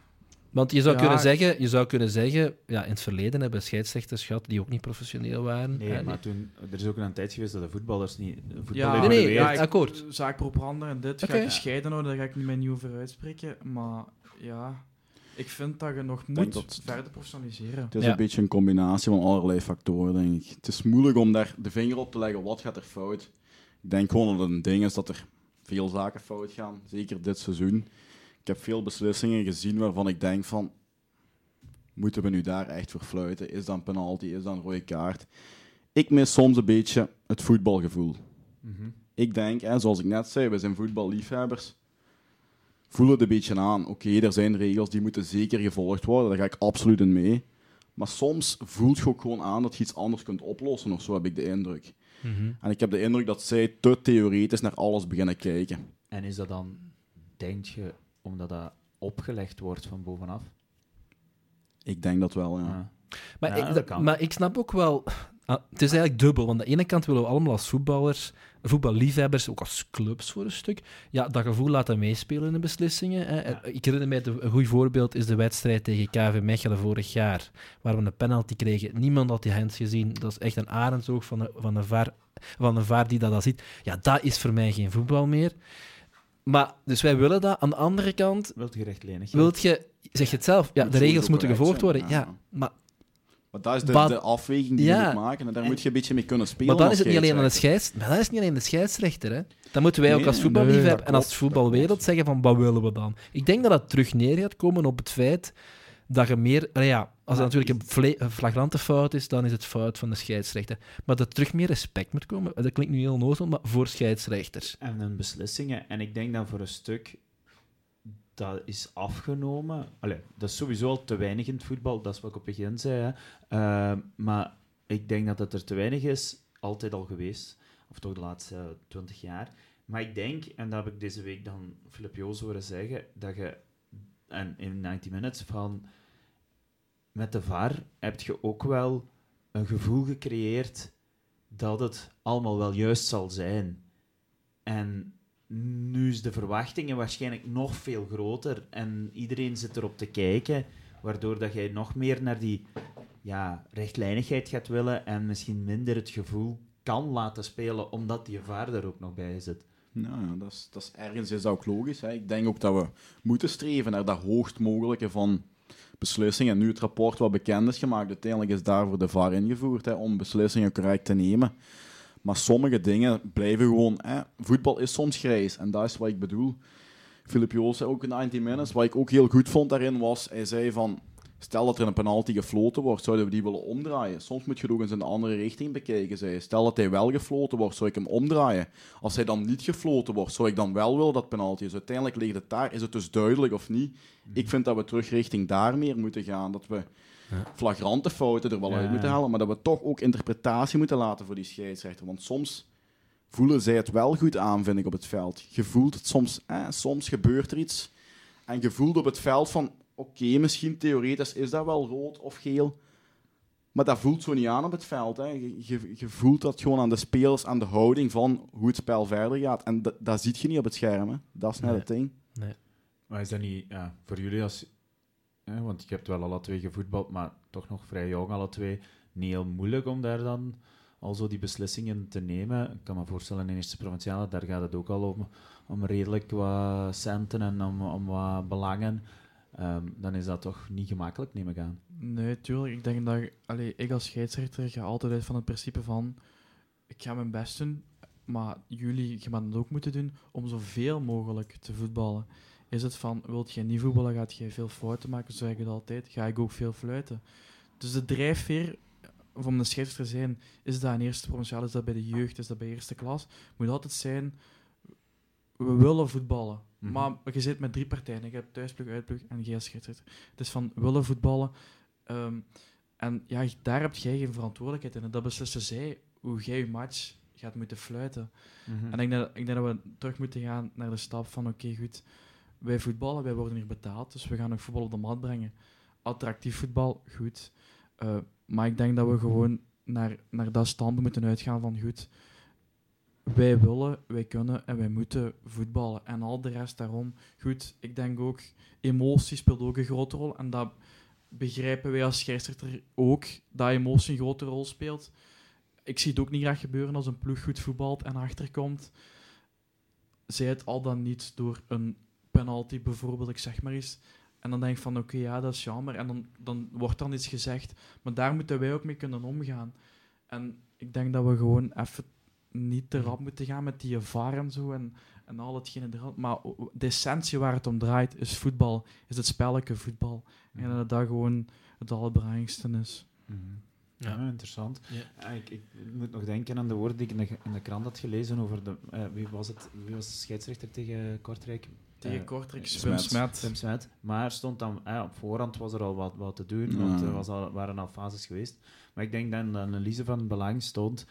Want je zou, Ja, kunnen zeggen, je zou kunnen zeggen, ja, in het verleden hebben scheidsrechters gehad die ook niet professioneel waren. Nee, hè. maar toen, er is ook een tijd geweest dat de voetballers niet... de voetbal ja, Nee, nee, ja, ik- akkoord. Zaak propaganda en dit Oké. ga ik scheiden houden, daar ga ik niet meer nieuw over uitspreken. Maar ja, ik vind dat je nog moet dat- verder professionaliseren. Het is Ja. een beetje een combinatie van allerlei factoren, denk ik. Het is moeilijk om daar de vinger op te leggen, wat gaat er fout. Ik denk gewoon dat het een ding is dat er veel zaken fout gaan, zeker dit seizoen. Ik heb veel beslissingen gezien waarvan ik denk van, moeten we nu daar echt voor fluiten? Is dat een penalty? Is dat een rode kaart? Ik mis soms een beetje het voetbalgevoel. Mhm. Ik denk, hè, zoals ik net zei, we zijn voetballiefhebbers. Voel het een beetje aan. Oké, er zijn regels die moeten zeker gevolgd worden. Daar ga ik absoluut in mee. Maar soms voelt je ook gewoon aan dat je iets anders kunt oplossen, of zo heb ik de indruk. Mhm. En ik heb de indruk dat zij te theoretisch naar alles beginnen kijken. En is dat dan, denk je, omdat dat opgelegd wordt van bovenaf? Ik denk dat wel, ja. Ja. Maar, Ja, ik, dat kan. maar ik snap ook wel... ah, het is eigenlijk dubbel. Want aan de ene kant willen we allemaal als voetballers, voetballiefhebbers, ook als clubs voor een stuk, ja, dat gevoel laten meespelen in de beslissingen. Hè. Ja. Ik herinner mij, een goed voorbeeld is de wedstrijd tegen KV Mechelen vorig jaar, waar we een penalty kregen. Niemand had die hands gezien. Dat is echt een arendsoog van een, van een, VAR, van een VAR die dat al ziet. Ja, dat is voor mij geen voetbal meer. Maar, dus wij willen dat. Aan de andere kant, Wilt je rechtlenig? wilt je, zeg je het zelf, ja, de regels moeten gevolgd worden. ja. maar Maar dat is de, Wat- de afweging die Ja. je moet maken. En daar En- moet je een beetje mee kunnen spelen. Maar dan is het niet alleen aan de scheidsrechter. scheids, maar dan is niet alleen de scheidsrechter. Hè. Dan moeten wij ook als voetballiefhebber dat en als voetbalwereld dat zeggen van wat willen we dan? Ik denk dat dat terug neer gaat komen op het feit dat je meer... ja, als het Maar natuurlijk een, flagrante fout is, dan is het fout van de scheidsrechter. Maar dat er terug meer respect moet komen, dat klinkt nu heel nozel, maar voor scheidsrechters. En hun beslissingen. En ik denk dan voor een stuk dat is afgenomen. Allee, dat is sowieso al te weinig in het voetbal, dat is wat ik op het begin zei. Hè. Eh, maar ik denk dat het er te weinig is, altijd al geweest. Of toch de laatste twintig jaar. Maar ik denk, en dat heb ik deze week dan Filip Joos horen zeggen, dat je en in 90 Minutes van met de VAR heb je ook wel een gevoel gecreëerd dat het allemaal wel juist zal zijn. En nu is de verwachtingen waarschijnlijk nog veel groter en iedereen zit erop te kijken, waardoor dat jij nog meer naar die ja, rechtlijnigheid gaat willen en misschien minder het gevoel kan laten spelen, omdat die vaar er ook nog bij zit. Nou, dat is, dat is ergens is ook logisch. Hè. Ik denk ook dat we moeten streven naar dat hoogst mogelijke van beslissingen. En nu het rapport wat bekend is gemaakt, uiteindelijk is daarvoor de VAR ingevoerd hè, om beslissingen correct te nemen. Maar sommige dingen blijven gewoon... Hè. Voetbal is soms grijs en dat is wat ik bedoel. Filip Joos zei ook in 90 Minutes, wat ik ook heel goed vond daarin was, hij zei van... Stel dat er een penalty gefloten wordt, zouden we die willen omdraaien. Soms moet je het ook eens in een andere richting bekijken, zei. Stel dat hij wel gefloten wordt, zou ik hem omdraaien. Als hij dan niet gefloten wordt, zou ik dan wel willen dat penalty is. Uiteindelijk ligt het daar. Is het dus duidelijk of niet? Ik vind dat we terug richting daar meer moeten gaan. Dat we flagrante fouten er wel Ja. uit moeten halen, maar dat we toch ook interpretatie moeten laten voor die scheidsrechter. Want soms voelen zij het wel goed aan, vind ik, op het veld. Je voelt het soms, eh, soms gebeurt er iets. En je voelt op het veld van, oké, misschien theoretisch is dat wel rood of geel. Maar dat voelt zo niet aan op het veld. Hè. Je, je, je voelt dat gewoon aan de spelers, aan de houding van hoe het spel verder gaat. En dat, dat zie je niet op het scherm. Hè. Dat is net Nee. het ding. Maar is dat niet ja, voor jullie als... Want je hebt wel alle twee gevoetbald, maar toch nog vrij jong alle twee. Niet heel moeilijk om daar dan al zo die beslissingen te nemen. Ik kan me voorstellen in eerste provinciale, daar gaat het ook al om, om redelijk wat centen en om, om wat belangen. Ehm, dan is dat toch niet gemakkelijk, neem ik aan. Nee, tuurlijk. Ik denk dat allee, ik als scheidsrechter ga altijd uit van het principe van ik ga mijn best doen, maar jullie gaan het ook moeten doen om zoveel mogelijk te voetballen. Is het van, wilt jij niet voetballen, gaat jij veel fouten maken, zo zeg ik het altijd, ga ik ook veel fluiten. Dus de drijfveer van de scheidsrechter te zijn, is dat in eerste provinciaal, is dat bij de jeugd, is dat bij eerste klas, moet altijd zijn, we willen voetballen. Mhm. Maar je zit met drie partijen. Je hebt thuisploeg, uitploeg en scheidsrechter. Het is van, willen voetballen. Ehm, en ja, daar heb jij geen verantwoordelijkheid in. En dat beslissen zij hoe jij je match gaat moeten fluiten. Mhm. En ik denk, dat, ik denk dat we terug moeten gaan naar de stap van, oké, goed, wij voetballen, wij worden hier betaald, dus we gaan ook voetbal op de mat brengen. Attractief voetbal, goed. Eh, maar ik denk dat we gewoon naar, naar dat standpunt moeten uitgaan van, goed, wij willen, wij kunnen en wij moeten voetballen. En al de rest daarom, goed, ik denk ook, emotie speelt ook een grote rol. En dat begrijpen wij als scheidsrechter ook, dat emotie een grote rol speelt. Ik zie het ook niet graag gebeuren als een ploeg goed voetbalt en achterkomt. Zij het al dan niet door een penalty bijvoorbeeld, ik zeg maar eens. En dan denk ik van, oké, ja, dat is jammer. En dan, dan wordt dan iets gezegd. Maar daar moeten wij ook mee kunnen omgaan. En ik denk dat we gewoon even niet te rap moeten gaan met die VAR en zo en, en al hetgene er Maar de essentie waar het om draait is voetbal, is het spelletje voetbal. En dat dat gewoon het allerbelangrijkste is. Mhm. Ja. Ja, interessant. Ja. Ja, ik, ik moet nog denken aan de woorden die ik in de, in de krant had gelezen over de... eh, wie, was het, wie was de scheidsrechter tegen Kortrijk? Tegen Eh, Kortrijk, Smet. Swim Smet. Tim Smet. Maar stond dan, eh, op voorhand was er al wat, wat te doen, Ja. want er was al, waren al fases geweest. Maar ik denk dat in de analyse van belang stond,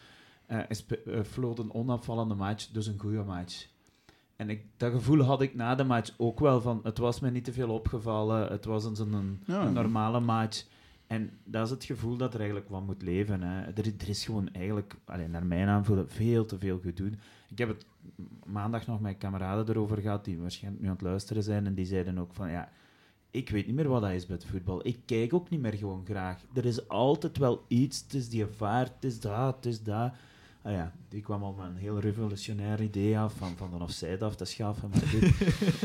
eh hij spe- eh, floot een onafvallende match, dus een goede match. En ik, dat gevoel had ik na de match ook wel van, het was me niet te veel opgevallen, het was een, zo'n een, Ja. een normale match. En dat is het gevoel dat er eigenlijk van moet leven. Hè. Er, er is gewoon eigenlijk, alleen naar mijn aanvoelen, veel te veel gedoe. Ik heb het maandag nog met kameraden erover gehad, die waarschijnlijk nu aan het luisteren zijn, en die zeiden ook van, ja, ik weet niet meer wat dat is bij het voetbal. Ik kijk ook niet meer gewoon graag. Er is altijd wel iets, het is die vaart, het is dat, het is dat. Ah ja, die kwam al met een heel revolutionair idee af, van, van de offside af te schaffen. Maar dit-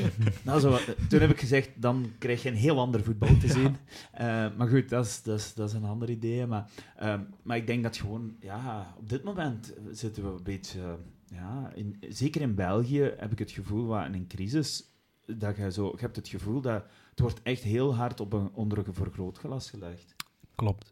(laughs) nou, zo, toen heb ik gezegd, dan krijg je een heel ander voetbal te zien. Eh, maar goed, dat is, dat, is, dat is een ander idee. Maar, ehm, maar ik denk dat gewoon, ja, op dit moment zitten we een beetje, ja, in, zeker in België heb ik het gevoel, wat in een crisis, dat je zo, je hebt het gevoel dat het wordt echt heel hard op een, onder een vergrootglas gelegd. Klopt.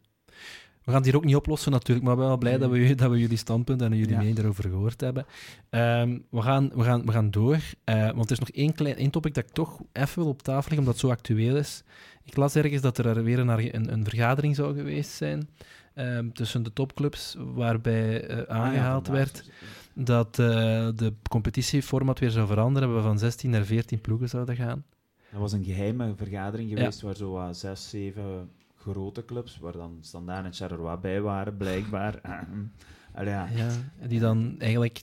We gaan het hier ook niet oplossen natuurlijk, maar ik ben wel blij dat we, dat we jullie standpunt en jullie Ja. mening erover gehoord hebben. Ehm, we, gaan, we, gaan, we gaan door, eh, want er is nog één, klein, één topic dat ik toch even wil op tafel leggen, omdat het zo actueel is. Ik las ergens dat er weer een, een, een vergadering zou geweest zijn ehm, tussen de topclubs, waarbij eh, aangehaald Ah ja, werd dat eh, de competitieformat weer zou veranderen, en we van 16 naar 14 ploegen zouden gaan. Dat was een geheime vergadering geweest waar zo wat zes, zeven grote clubs, waar dan Standaard en Charleroi bij waren, blijkbaar. (laughs) (clears throat) Allee, ja. Ja, die dan eigenlijk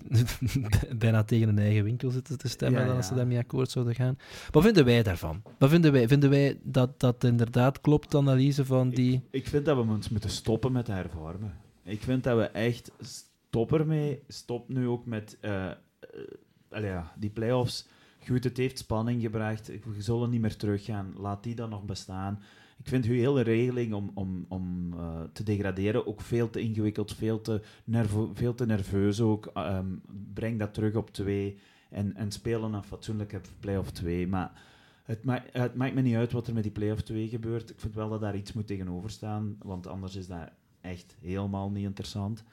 (laughs) bijna tegen hun eigen winkel zitten te stemmen Ja, dan als ze daarmee akkoord zouden gaan. Wat vinden wij daarvan? Wat vinden wij? Vinden wij dat dat inderdaad klopt, de analyse van die... Ik vind dat we ons moeten stoppen met hervormen. Ik vind dat we echt stop ermee. Stop nu ook met ja, die play-offs. Goed, het heeft spanning gebracht. We zullen niet meer teruggaan. Laat die dan nog bestaan. Ik vind uw hele regeling om, om, om eh, te degraderen ook veel te ingewikkeld, veel te, nervo veel te nerveus ook. Ehm, breng dat terug op twee en, en spelen een fatsoenlijke play-off 2. Maar het, het maakt me niet uit wat er met die play-off 2 gebeurt. Ik vind wel dat daar iets moet tegenover staan, want anders is dat echt helemaal niet interessant.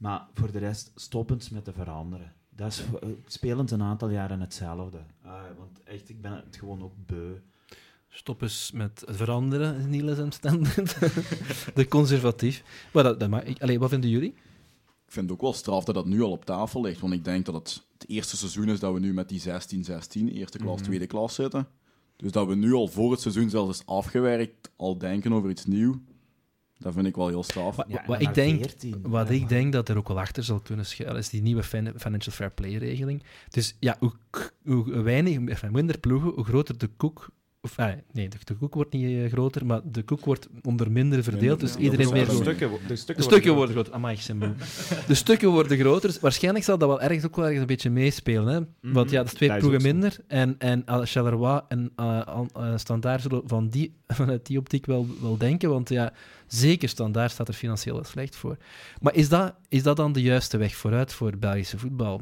Maar voor de rest, stop eens met te veranderen. Dat is, eh, spelen ze een aantal jaren hetzelfde. Ah, want echt, ik ben het gewoon ook beu. Stop eens met het veranderen, Niels en standpunt. (laughs) de conservatief. Maar dat, dat mag ik. Allee, wat vinden jullie? Ik vind het ook wel straf dat dat nu al op tafel ligt, want ik denk dat het het eerste seizoen is dat we nu met die 16-16, eerste klas, Mhm. tweede klas zitten. Dus dat we nu al voor het seizoen zelfs is afgewerkt, al denken over iets nieuws, dat vind ik wel heel straf. Ja, wat ik denk, 14. wat Ja, ik denk dat er ook wel achter zal kunnen schuilen, is die nieuwe fin- financial fair play regeling. Dus ja, hoe, hoe weinig, minder ploegen, hoe groter de koek. Of, ah, nee, de, de koek wordt niet eh, groter, maar de koek wordt onder minder verdeeld. Dus Ja, iedereen meer de stukken, de stukken, De stukken worden groter. Amai. De stukken worden groter. Dus waarschijnlijk zal dat wel ergens ook wel ergens een beetje meespelen. Hè? Want ja, dat is twee Dat ook ploegen minder. En, en uh, Charleroi en uh, uh, Standaard zullen van die, (laughs) vanuit die optiek wel, wel denken. Want ja, zeker Standaard staat er financieel wel slecht voor. Maar is dat, is dat dan de juiste weg vooruit voor Belgische voetbal?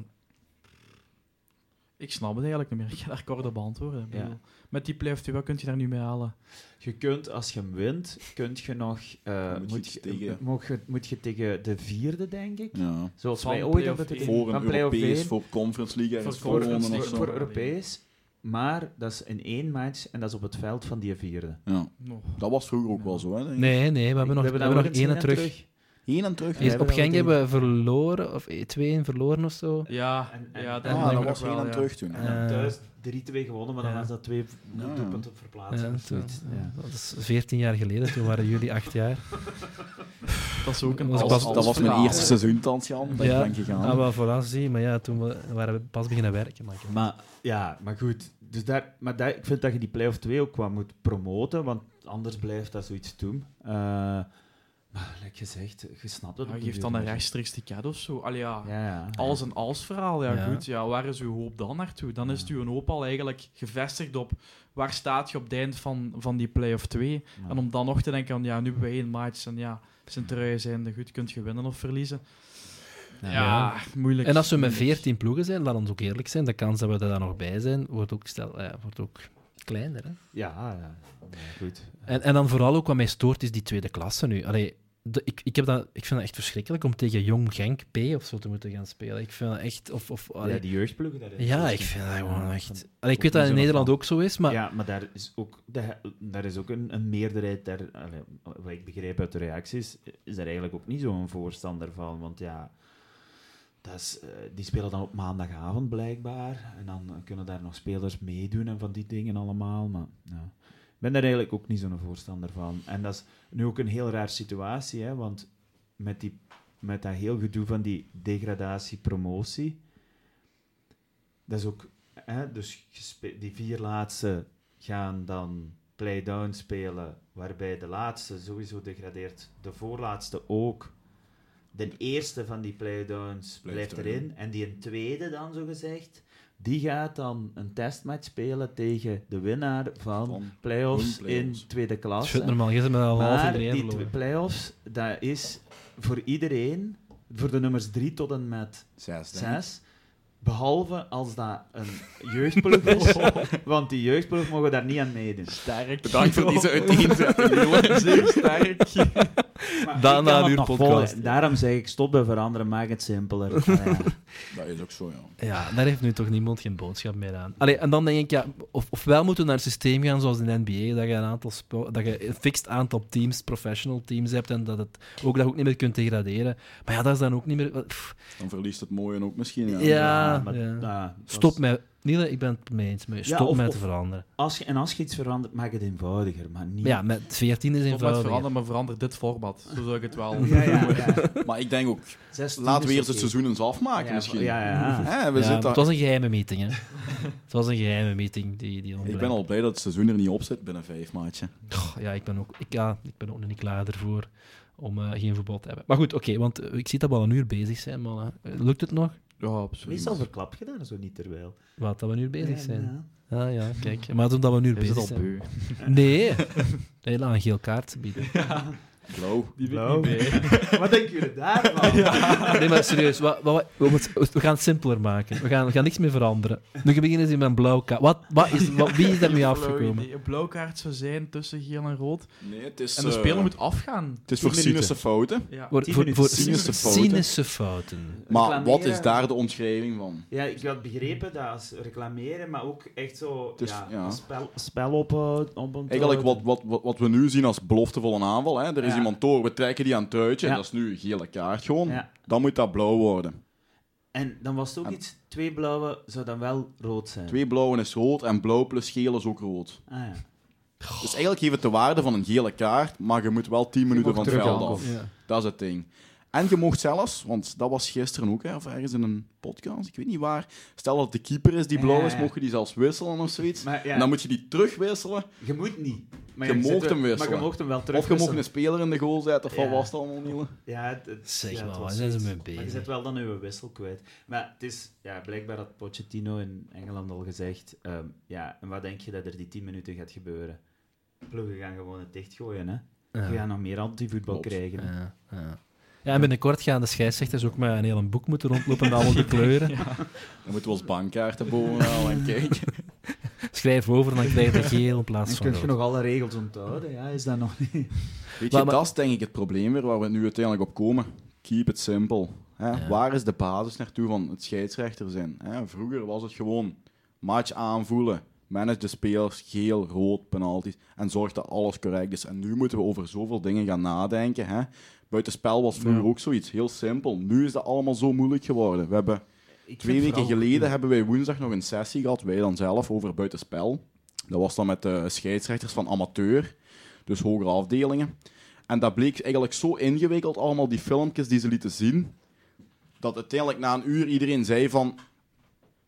Ik snap het eigenlijk niet meer. (laughs) Ik ga daar kort op beantwoorden. Ik Ja. bedoel, Met die play-off 2, wat kun je daar nu mee halen? Je kunt, als je hem wint, kunt je nog... eh, moet je moet, je, tegen- moet, je, moet je tegen de vierde, denk ik. Ja. Zoals Van wij ooit hebben Voor een play-off Europees, voor Conference League Voor voor Conference. League. voor Europees. Maar dat is in één match en dat is op het veld van die vierde. Ja. Dat was vroeger ook wel zo, hè? Nee, nee, we hebben nog, we hebben nog één terug. Heen en terug. We op Genk wel hebben we verloren, of 2-1 verloren of zo. Ja, En- en- ja en- dat, Ah, dat ik was heen wel, en ja. terug toen. En Ja. dan thuis 3-2 gewonnen, maar dan Ja. was dat twee Ja. doelpunten. Ja. Dat is 14 jaar geleden, toen waren jullie 8 jaar. (laughs) Dat is ook een Dat was pas- dat was mijn eerste seizoen, thans, Jan. Dat Ja. ik ben gegaan. Ah, wel, voilà, zie, maar ja, toen we, waren we pas beginnen werken. Maar, ik- Maar ja, maar goed. Dus daar, maar daar, ik vind dat je die play-off 2 ook wat moet promoten, want anders blijft dat zoiets doen. Eh, maar, like gezegd, je snapt het. Ja, op de geeft dan een rechtstreeks ticket of zo. Allee, ja. Ja, ja. Als een als-verhaal, ja, Ja. goed. Ja, waar is uw hoop dan naartoe? Dan is uw hoop al eigenlijk gevestigd op waar staat je op het eind van, van die play-off 2. Ja. En om dan nog te denken, van, ja, nu hebben we één match en ja, zijn truien zijn de goed, kunt je winnen of verliezen. Ja, Ja. moeilijk. En als we met moeilijk. 14 ploegen zijn, laat ons ook eerlijk zijn, de kans dat we er dan nog bij zijn, wordt ook, stel, ja, wordt ook kleiner. Hè? Ja, ja. Ja, goed. En, en dan vooral ook wat mij stoort, is die tweede klasse nu. Allee, de- ik, ik, heb dat, ik vind het echt verschrikkelijk om tegen Jong Genk P of zo te moeten gaan spelen. Ik vind dat echt... Of, of, allee, ja, die jeugdploegen. Daar ja, ik vind dat gewoon echt... Allee, ik weet dat in Nederland van- ook zo is, maar... Ja, maar daar is ook, daar, daar is ook een, een meerderheid, daar, allee, wat ik begreep uit de reacties, is daar eigenlijk ook niet zo'n voorstander van. Want ja, dat is, eh, die spelen dan op maandagavond blijkbaar. En dan kunnen daar nog spelers meedoen en van die dingen allemaal. Maar ja, ben daar eigenlijk ook niet zo'n voorstander van. En dat is nu ook een heel raar situatie, hè, want met, die, met dat heel gedoe van die degradatie-promotie, dat is ook Hè, dus die vier laatste gaan dan play-down spelen, waarbij de laatste sowieso degradeert, de voorlaatste ook. De eerste van die play-downs Blijft blijft erin. erin. En die een tweede dan, zo gezegd, die gaat dan een testmatch spelen tegen de winnaar van Van play-offs play-offs. in tweede Shut klasse. normaal, bent met al half iedereen die verloren. twee play-offs, dat is voor iedereen, voor de nummers 3 tot en met Zes, denk ik. zes. Behalve als dat een jeugdploeg is, (laughs) want die jeugdploeg mogen daar niet aan meedoen. Sterk. Bedankt voor deze (laughs) uiteenzetting. Zeer sterk. (laughs) Maar Daarna een het uur podcast. Daarom zeg ik, stop bij veranderen, maak het simpeler. (laughs) Ah, ja. Dat is ook zo, ja. Ja, daar heeft nu toch niemand geen boodschap meer aan. Allee, en dan denk ik, ja, of, ofwel moeten we naar een systeem gaan zoals in de NBA, dat je een aantal dat je een fixed aantal teams, professional teams hebt, en dat het ook, dat je ook niet meer kunt degraderen. Maar ja, dat is dan ook niet meer... pff, Dan verliest het mooie ook misschien. Ja. Ja. maar, ja. nou, stop met... Niele, ik ben het mee eens. Maar Ja, stop of- met te veranderen. Als je, en als je iets verandert, maak het eenvoudiger, maar niet... Ja, met 14 is Of met eenvoudig. veranderen, maar verander dit format. Zo zou ik het wel (laughs) ja, ja, ja. (laughs) Maar ik denk ook, 16 laten we eerst het seizoen eens afmaken Ja, misschien. Ja, ja. Hè, we Ja, zitten... het was een geheime meeting, hè. (laughs) het was een geheime meeting. Die, die Ik ben al blij dat het seizoen er niet op zit binnen vijf maatje. Ja, ik ben ook, ik, ja, ik ben ook nog niet klaar ervoor om eh, geen voetbal te hebben. Maar goed, oké, want eh, ik zie dat we al een uur bezig zijn, maar eh, lukt het nog? Ja, absoluut. Meestal verklap je dat zo niet terwijl. Wat, dat we uur bezig Ja, zijn? ja. Ah ja, kijk. Maar omdat we het bezig al zijn... beu? Nee. Nee, laat een geel kaart bieden. (laughs) Blauw. Die. (laughs) Wat denken jullie daarvan? Nee, maar serieus, wat, wat, wat- we, we gaan het simpeler maken. We gaan, we gaan niks meer veranderen. Nu beginnen ze met een blauw kaart. Wat, wat is, wat, wie is daarmee (laughs) afgekomen? Een blauwkaart zou zijn tussen geel en rood. Nee, het is... En de eh, speler moet afgaan. Het is voor cynische fouten. Ja. Voor, voor, Cynische fouten. cynische fouten. Maar wat is daar de omschrijving van? Ja, ik had begrepen dat als reclameren, maar ook echt zo Dus, ja, spel, spel op, eh, op een Eigenlijk wat, wat, wat, wat we nu zien als beloftevolle aanval. Hè? Er is Ja. Iemand door, we trekken die aan het uitje. Ja. En dat is nu een gele kaart gewoon. Ja. Dan moet dat blauw worden. En dan was het ook En- iets, twee blauwe zou dan wel rood zijn. Twee blauwen is rood en blauw plus geel is ook rood. Ah, ja. Dus eigenlijk geeft het de waarde van een gele kaart, maar je moet wel 10 minuten van het veld af. Ja. Dat is het ding. En je mocht zelfs, want dat was gisteren ook, hè, of ergens in een podcast, ik weet niet waar. Stel dat de keeper is die blauw is, mocht je die zelfs wisselen of zoiets. Maar ja, En dan moet je die terugwisselen. je moet niet. Maar Je wel- hem wisselen. Maar je mocht hem wel terug Of je mocht een speler in de goal zetten, of wat was het allemaal, Niele? Ja, het, het- Zeg ja, het maar, waar zijn ze mee Maar je bezig? zet wel dan uw wissel kwijt. Maar het is ja, blijkbaar had Pochettino in Engeland al gezegd. ehm, ja, en wat denk je dat er die 10 minuten gaat gebeuren? Ploegen gaan gewoon het dichtgooien, hè? Ja. We gaan nog meer antivoetbal krijgen. Ja, ja. Ja, en binnenkort gaan de scheidsrechters ook met een hele boek moeten rondlopen met allemaal de (laughs) kleuren. Ja. Dan moeten we ons bankkaarten bovenal en kijken. (laughs) Schrijf over, dan krijg je geel in plaats Dan van kun je nog alle regels onthouden. Ja, is dat nog niet? Weet je, Maar- maar- dat is denk ik het probleem weer waar we nu uiteindelijk op komen. Keep it simple. Hè? Ja. Waar is de basis naartoe van het scheidsrechter zijn? Hè? Vroeger was het gewoon match aanvoelen, manage de spelers, geel, rood, penalties en zorg dat alles correct is. En nu moeten we over zoveel dingen gaan nadenken. Hè? Buitenspel was vroeger Ja. ook zoiets, heel simpel. Nu is dat allemaal zo moeilijk geworden. We hebben Ik Twee weken vooral- geleden hebben wij woensdag nog een sessie gehad, wij dan zelf, over buitenspel. Dat was dan met de scheidsrechters van amateur, dus hogere afdelingen. En dat bleek eigenlijk zo ingewikkeld, allemaal die filmpjes die ze lieten zien, dat uiteindelijk na een uur iedereen zei van...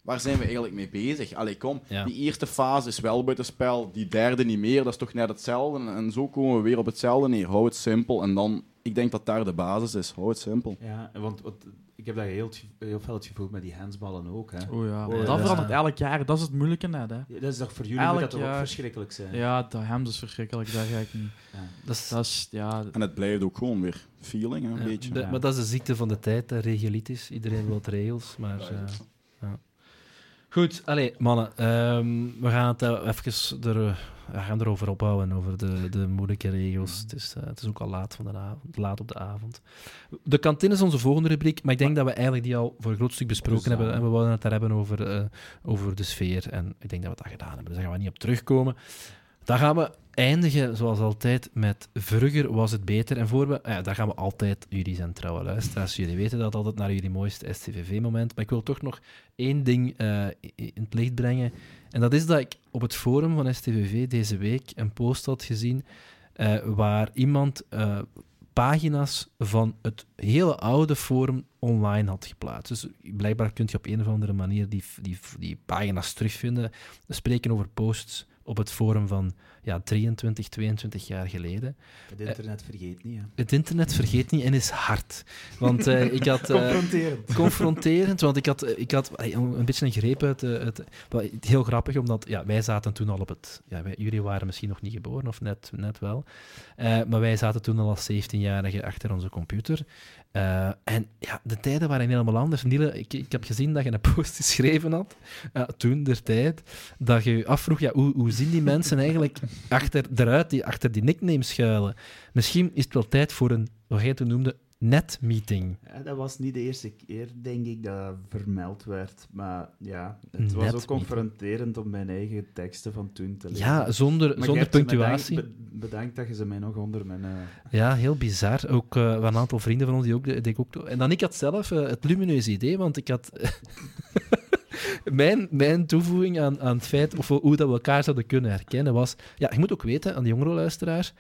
Waar zijn we eigenlijk mee bezig? Allee, kom. Ja. Die eerste fase is wel buitenspel, die derde niet meer. Dat is toch net hetzelfde? En zo komen we weer op hetzelfde neer. Hou het simpel. En dan, ik denk dat daar de basis is. Hou het simpel. Ja, want, want ik heb dat heel, heel veel het gevoel met die handsballen ook. Hè. Oh ja, Oh, dat ja. verandert elk jaar. Dat is het moeilijke net, hè. Ja, Dat is toch voor jullie Elk moet dat toch ook jaar. verschrikkelijk zijn? Ja, dat hem is verschrikkelijk, daar ga ik niet. Ja. Dat is, Dat is, ja... En het blijft ook gewoon weer feeling, hè, een ja, beetje. de- ja. Maar dat is de ziekte van de tijd, de regelitis. Iedereen wil regels, maar... Ja, eh, ja. Goed, allee, mannen. ehm, we gaan het eh, even er, eh, we gaan erover ophouden, over de, de moeilijke regels. Het, is, eh, het is ook al laat, van de avond, laat op de avond. De kantine is onze volgende rubriek, maar ik denk dat we eigenlijk die al voor een groot stuk besproken Dus, hebben. ja. En we wilden het daar hebben over, eh, over de sfeer. En ik denk dat we dat gedaan hebben, dus daar gaan we niet op terugkomen. Dan gaan we eindigen, zoals altijd, met Vroeger was het beter. En voor we, ja, daar gaan we altijd, jullie zijn trouwe luisteraars, jullie weten dat altijd naar jullie mooiste STVV-moment. Maar ik wil toch nog één ding eh, in het licht brengen. En dat is dat ik op het forum van STVV deze week een post had gezien eh, waar iemand eh, pagina's van het hele oude forum online had geplaatst. Dus blijkbaar kun je op een of andere manier die, die, die pagina's terugvinden. We spreken over posts op het forum van ja, 23, 22 jaar geleden. Het internet vergeet niet. Hè. Het internet vergeet niet en is hard. Want eh, ik had... eh, Confronterend. confronterend, want ik had, eh, ik had een beetje een greep uit het... Heel grappig, omdat ja, wij zaten toen al op het... Ja, wij, jullie waren misschien nog niet geboren, of net, net wel. Maar wij zaten toen al als 17-jarigen achter onze computer. Eh, en ja, de tijden waren helemaal anders. Niele, ik, ik heb gezien dat je een post (laughs) geschreven had, eh, toen, der tijd, dat je je afvroeg, ja, hoe, hoe zien die mensen eigenlijk achter, eruit, die achter die nickname schuilen? Misschien is het wel tijd voor een, wat jij toen noemde, netmeeting. Ja, dat was niet de eerste keer, denk ik, dat dat vermeld werd. Maar ja, het Net was ook confronterend om mijn eigen teksten van toen te lezen. Ja, zonder, Maar zonder punctuatie. Bedankt, be- bedankt dat je ze mij nog onder mijn... eh, Ja, heel bizar. Ook van een aantal vrienden van ons die ook, die ook. En dan ik had zelf eh, het lumineuze idee, want ik had. (laughs) mijn, mijn toevoeging aan, aan het feit of we- hoe dat we elkaar zouden kunnen herkennen was. Ja, je moet ook weten aan die jongere luisteraars.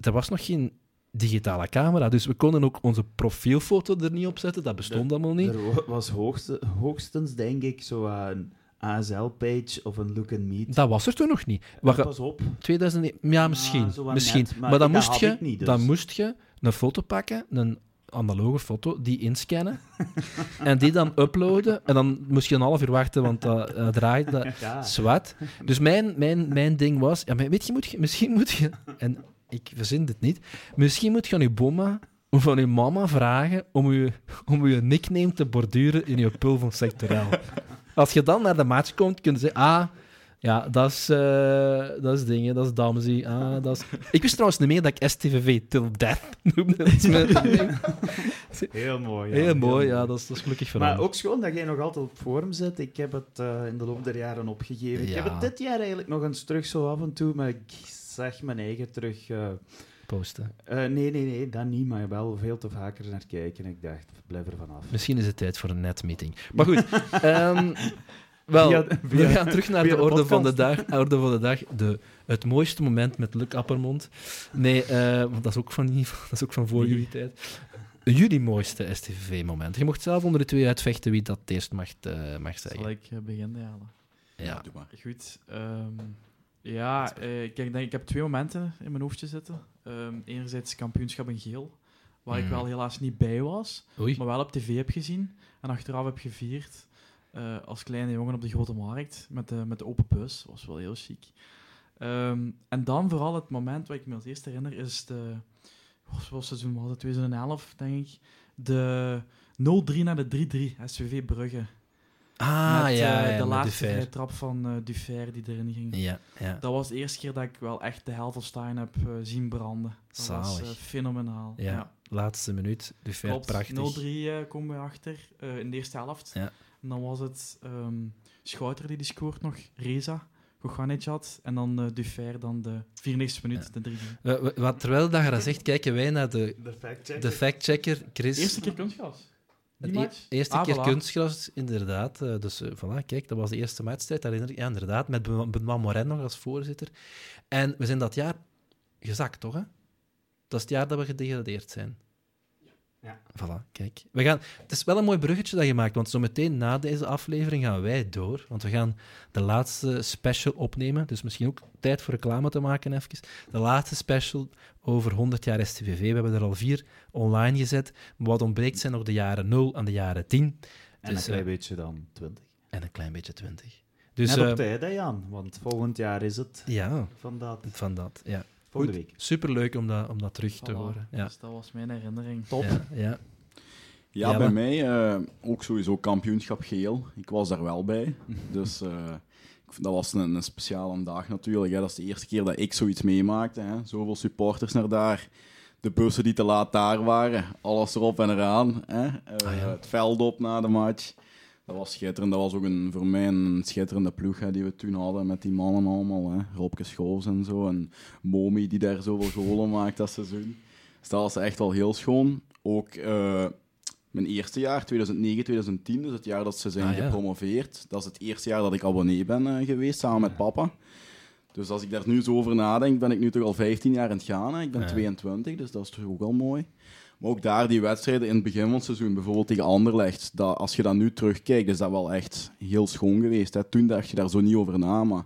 Er was nog geen digitale camera, dus we konden ook onze profielfoto er niet op zetten. Dat bestond allemaal niet. Er wa- was hoogste, hoogstens, denk ik, zo een ASL-page of een look and meet. Dat was er toen nog niet. Je- Pas op. 2000, ja, misschien. wat misschien. net, maar maar dan, dat moest je, niet, dus. dan moest je een foto pakken, een analoge foto, die inscannen (laughs) en die dan uploaden. En dan moest je een half uur wachten, want dat eh, draaide. Dat, (laughs) Ja. zwart. Dus mijn, mijn, mijn ding was, ja, maar weet je, moet je, misschien moet je, en ik verzin dit niet, misschien moet je aan je bomma of van je mama vragen om je, om je nickname te borduren in je pul van sectorel. (laughs) Als je dan naar de match komt, kun je zeggen, ah, ja, dat is, eh, dat is dingen, dat is Damsie. Ah, dat is... Ik wist trouwens niet meer dat ik STVV Till Death (laughs) noemde. (laughs) Heel mooi. ja, Heel mooi, ja, dat is, dat is gelukkig Maar veranderd. ook schoon dat jij nog altijd op forum zit. Ik heb het eh, in de loop der jaren opgegeven. Ik heb het dit jaar eigenlijk nog eens terug zo af en toe, maar ik zag mijn eigen terug... eh, Posten. eh, nee, nee, nee, dat niet, maar wel veel te vaker naar kijken. Ik dacht, blijf er vanaf. Misschien is het tijd voor een netmeeting. Maar goed, (laughs) ehm, wel, Via- we gaan terug naar de de orde van de dag. Orde van de dag de, het mooiste moment met Luc Appermond. Nee, eh, want dat is ook van, (laughs) dat is ook van voor jullie tijd. Jullie mooiste STVV-moment. Je mocht zelf onder de twee uitvechten wie dat eerst mag, eh, mag Zal zeggen. ik eh, beginnen, ja. Ja. doe maar. Goed. ehm, ja, kijk, ik denk, ik heb twee momenten in mijn hoofdje zitten. Ehm, enerzijds kampioenschap in geel, waar ik Mm. wel helaas niet bij was, Oei. maar wel op tv heb gezien en achteraf heb gevierd eh, als kleine jongen op de Grote Markt met de, met de open bus. was wel heel chic. Ehm, en dan vooral het moment wat ik me als eerste herinner, is de, was het seizoen was het 2011, denk ik. De 0-3 naar de 3-3, SVV Brugge. Ah, met ja, eh, ja, de laatste vrije trap van eh Dufer die erin ging. Ja, ja. Dat was de eerste keer dat ik wel echt de Helvelstein heb eh, zien branden. Dat was eh, fenomenaal. Ja. Laatste minuut, Dufer, Klopt, prachtig. 0-3 eh, komen we achter eh, in de eerste helft. Ja. En dan was het ehm Schouter die die scoort nog, Reza, Goganejad en dan eh Dufer, dan de 94e minuut, de 3 Eh, wa- wat, terwijl dat je dat zegt, kijken wij naar de, De fact de fact-checker, Chris. Eerste keer kunstgras. E- match? Eerste Ah, keer voilà. kunstgras, inderdaad. Eh, dus eh, voilà, kijk, dat was de eerste wedstrijd, herinner ik. Ja, inderdaad, met Benoît Benoît Morin nog als voorzitter. En we zijn dat jaar gezakt, toch? Hè? Dat is het jaar dat we gedegradeerd zijn. Ja. Voilà, kijk. We gaan, het is wel een mooi bruggetje dat je maakt, want zo meteen na deze aflevering gaan wij door. Want we gaan de laatste special opnemen. Dus misschien ook tijd voor reclame te maken even. De laatste special over 100 jaar STVV. We hebben er al vier online gezet. Maar wat ontbreekt zijn nog de jaren 0 en de jaren 10. En Dus, een klein eh, beetje dan 20. En een klein beetje 20. Dus Net eh, op tijd, hè, Jan? Want volgend jaar is het ja, van dat. van dat. Ja. Volgende Goed. week. Superleuk om dat, om dat terug te Voilà. horen. Ja. Dus dat was mijn herinnering. Top. Ja, ja. Ja, Ja, bij maar- mij eh, ook sowieso kampioenschap geel. Ik was daar wel bij. (laughs) Dus eh, ik vond- dat was een, een speciale dag natuurlijk. Hè. Dat is de eerste keer dat ik zoiets meemaakte. Hè. Zoveel supporters naar daar. De bussen die te laat daar waren. Alles erop en eraan. Hè. Eh, Ah, ja. Het veld op na de match. Dat was schitterend. Dat was ook een, voor mij een schitterende ploeg hè, die we toen hadden met die mannen allemaal. Hè. Robke Schoofs en zo. En Momi die daar zoveel golen maakt dat seizoen. Dus dat was echt wel heel schoon. Ook eh, mijn eerste jaar, 2009, 2010, dus het jaar dat ze zijn Ah, ja. gepromoveerd. Dat is het eerste jaar dat ik abonnee ben eh, geweest, samen met papa. Dus als ik daar nu zo over nadenk, ben ik nu toch al 15 jaar aan het gaan. Hè. Ik ben Ja. 22, dus dat is toch ook wel mooi. Maar ook daar, die wedstrijden in het begin van het seizoen, bijvoorbeeld tegen Anderlecht, dat, als je dat nu terugkijkt, is dat wel echt heel schoon geweest. Hè. Toen dacht je daar zo niet over na, maar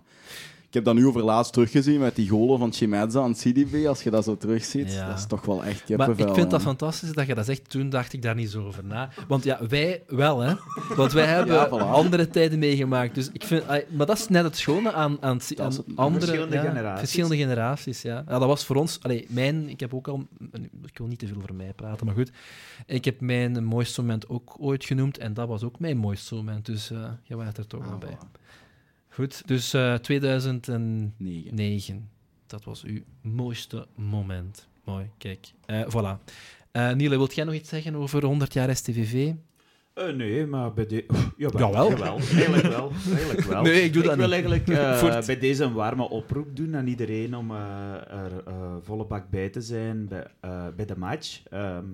ik heb dat nu over laatst teruggezien met die golen van Chimedza en CDB. Als je dat zo terugziet, Ja. dat is toch wel echt Maar kippenvel. ik vind dat hè. fantastisch dat je dat zegt. Toen dacht ik daar niet zo over na. Want ja, wij wel, hè. Want wij (laughs) hebben Ja, voilà. andere tijden meegemaakt. Dus ik vind, maar dat is net het schone aan, aan, aan andere... Verschillende ja, generaties. Verschillende generaties, ja. ja. Dat was voor ons... Allee, mijn... Ik heb ook al... Ik wil niet te veel over mij praten, maar goed. Ik heb mijn mooiste moment ook ooit genoemd. En dat was ook mijn mooiste moment. Dus eh je was er toch Ah, wel bij. voilà. Goed, dus eh 2009. Negen. Dat was uw mooiste moment. Mooi, kijk. Eh voilà. Eh Niele, wilt jij nog iets zeggen over 100 jaar STVV? Eh, nee, maar bij de... (laughs) Jawel, Jawel. jawel. Eigenlijk wel. Eigenlijk wel. (laughs) Nee, ik doe dat wil eigenlijk eh, (laughs) bij deze een warme oproep doen aan iedereen om eh, er eh, volle bak bij te zijn bij, eh, bij de match. Ehm,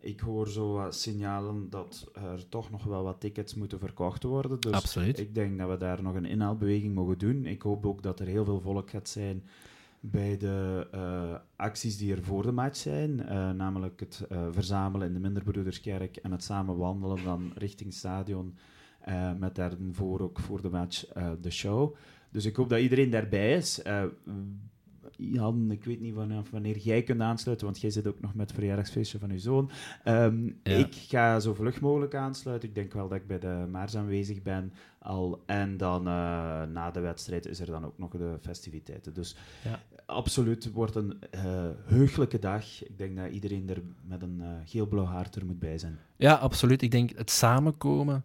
ik hoor zo wat signalen dat er toch nog wel wat tickets moeten verkocht worden. Dus Absoluut. ik denk dat we daar nog een inhaalbeweging mogen doen. Ik hoop ook dat er heel veel volk gaat zijn bij de eh, acties die er voor de match zijn. eh, namelijk het eh, verzamelen in de Minderbroederskerk en het samen wandelen dan richting stadion. met daarvoor ook voor de match de show. Dus ik hoop dat iedereen daarbij is. Jan, ik weet niet vanaf wanneer jij kunt aansluiten, want jij zit ook nog met het verjaardagsfeestje van uw zoon. Ehm, Ja. Ik ga zo vlug mogelijk aansluiten. Ik denk wel dat ik bij de Maars aanwezig ben al. En dan eh, na de wedstrijd is er dan ook nog de festiviteiten. Dus Ja. absoluut wordt een eh heugelijke dag. Ik denk dat iedereen er met een eh geel-blauw hart er moet bij zijn. Ja, absoluut. Ik denk het samenkomen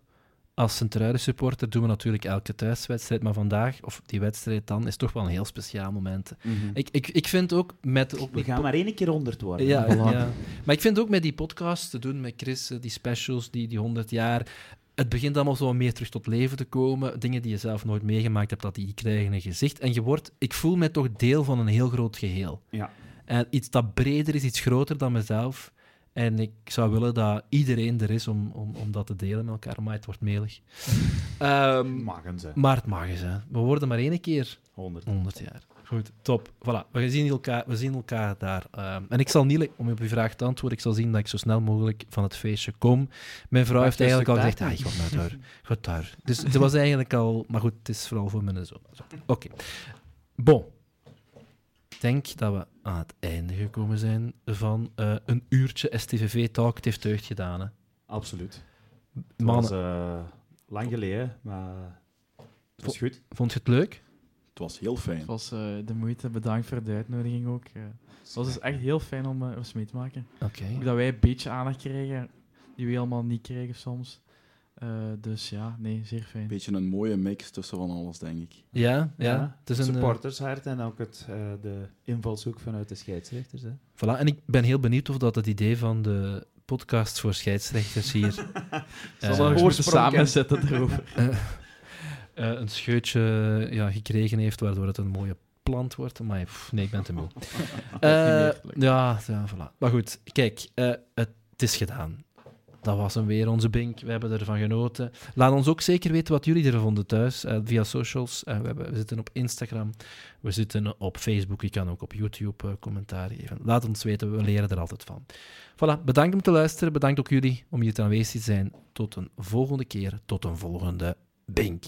als Centruiden supporter doen we natuurlijk elke thuiswedstrijd, maar vandaag, of die wedstrijd dan, is toch wel een heel speciaal moment. Ik, ik, ik vind ook met... Ook We gaan maar één keer honderd worden. Ja. Maar ik vind ook met die podcast te doen, met Chris, eh, die specials, die, die 100 jaar, het begint allemaal zo meer terug tot leven te komen. Dingen die je zelf nooit meegemaakt hebt, dat die krijgen een gezicht. En je wordt, ik voel mij toch deel van een heel groot geheel. Ja. En iets dat breder is, iets groter dan mezelf. En ik zou willen dat iedereen er is om, om, om dat te delen met elkaar, maar het wordt melig. (laughs) Ehm, Magen ze. maar het mag eens, hè. We worden maar één keer 100. 100 jaar. Goed, top. Voilà, we zien elkaar, we zien elkaar daar. Ehm, en ik zal niet, om op uw vraag te antwoorden, ik zal zien dat ik zo snel mogelijk van het feestje kom. Mijn vrouw heeft een eigenlijk al gezegd, ah, ik ga naar daar. Ga daar. Dus het was eigenlijk al... Maar goed, het is vooral voor mijn zoon. Zo. Oké. Bon. Ik denk dat we aan het einde gekomen zijn van eh, een uurtje STVV-talk. Het heeft deugd gedaan, hè. Absoluut. Het Mannen, was eh, lang geleden, maar het was goed. vond je het leuk? Het was heel fijn. Het was eh, de moeite. Bedankt voor de uitnodiging ook. het was dus echt heel fijn om uh, eens mee te maken. Oké. Ook dat wij een beetje aandacht kregen, die we helemaal niet kregen soms. Uh, dus ja, nee, zeer fijn. Een beetje een mooie mix tussen van alles, denk ik. Ja, ja. Ja, het is een supportershart en ook het, uh, de invalshoek vanuit de scheidsrechters. Hè. Voilà, en ik ben heel benieuwd of dat het idee van de podcast voor scheidsrechters hier... (laughs) Zal uh, moeten samenzetten erover. een scheutje ja, gekregen heeft, waardoor het een mooie plant wordt. Maar nee, ik ben te moe. (laughs) ja, ja, voilà. Maar goed, kijk, het is gedaan. Dat was hem weer, onze Bink. We hebben ervan genoten. Laat ons ook zeker weten wat jullie ervan vonden thuis, uh, via socials. Uh, we, hebben, we, zitten op Instagram, we zitten op Facebook. Je kan ook op YouTube uh, commentaar geven. Laat ons weten, we leren er altijd van. Voilà, bedankt om te luisteren. Bedankt ook jullie om hier te aanwezig te zijn. Tot een volgende keer, tot een volgende Bink.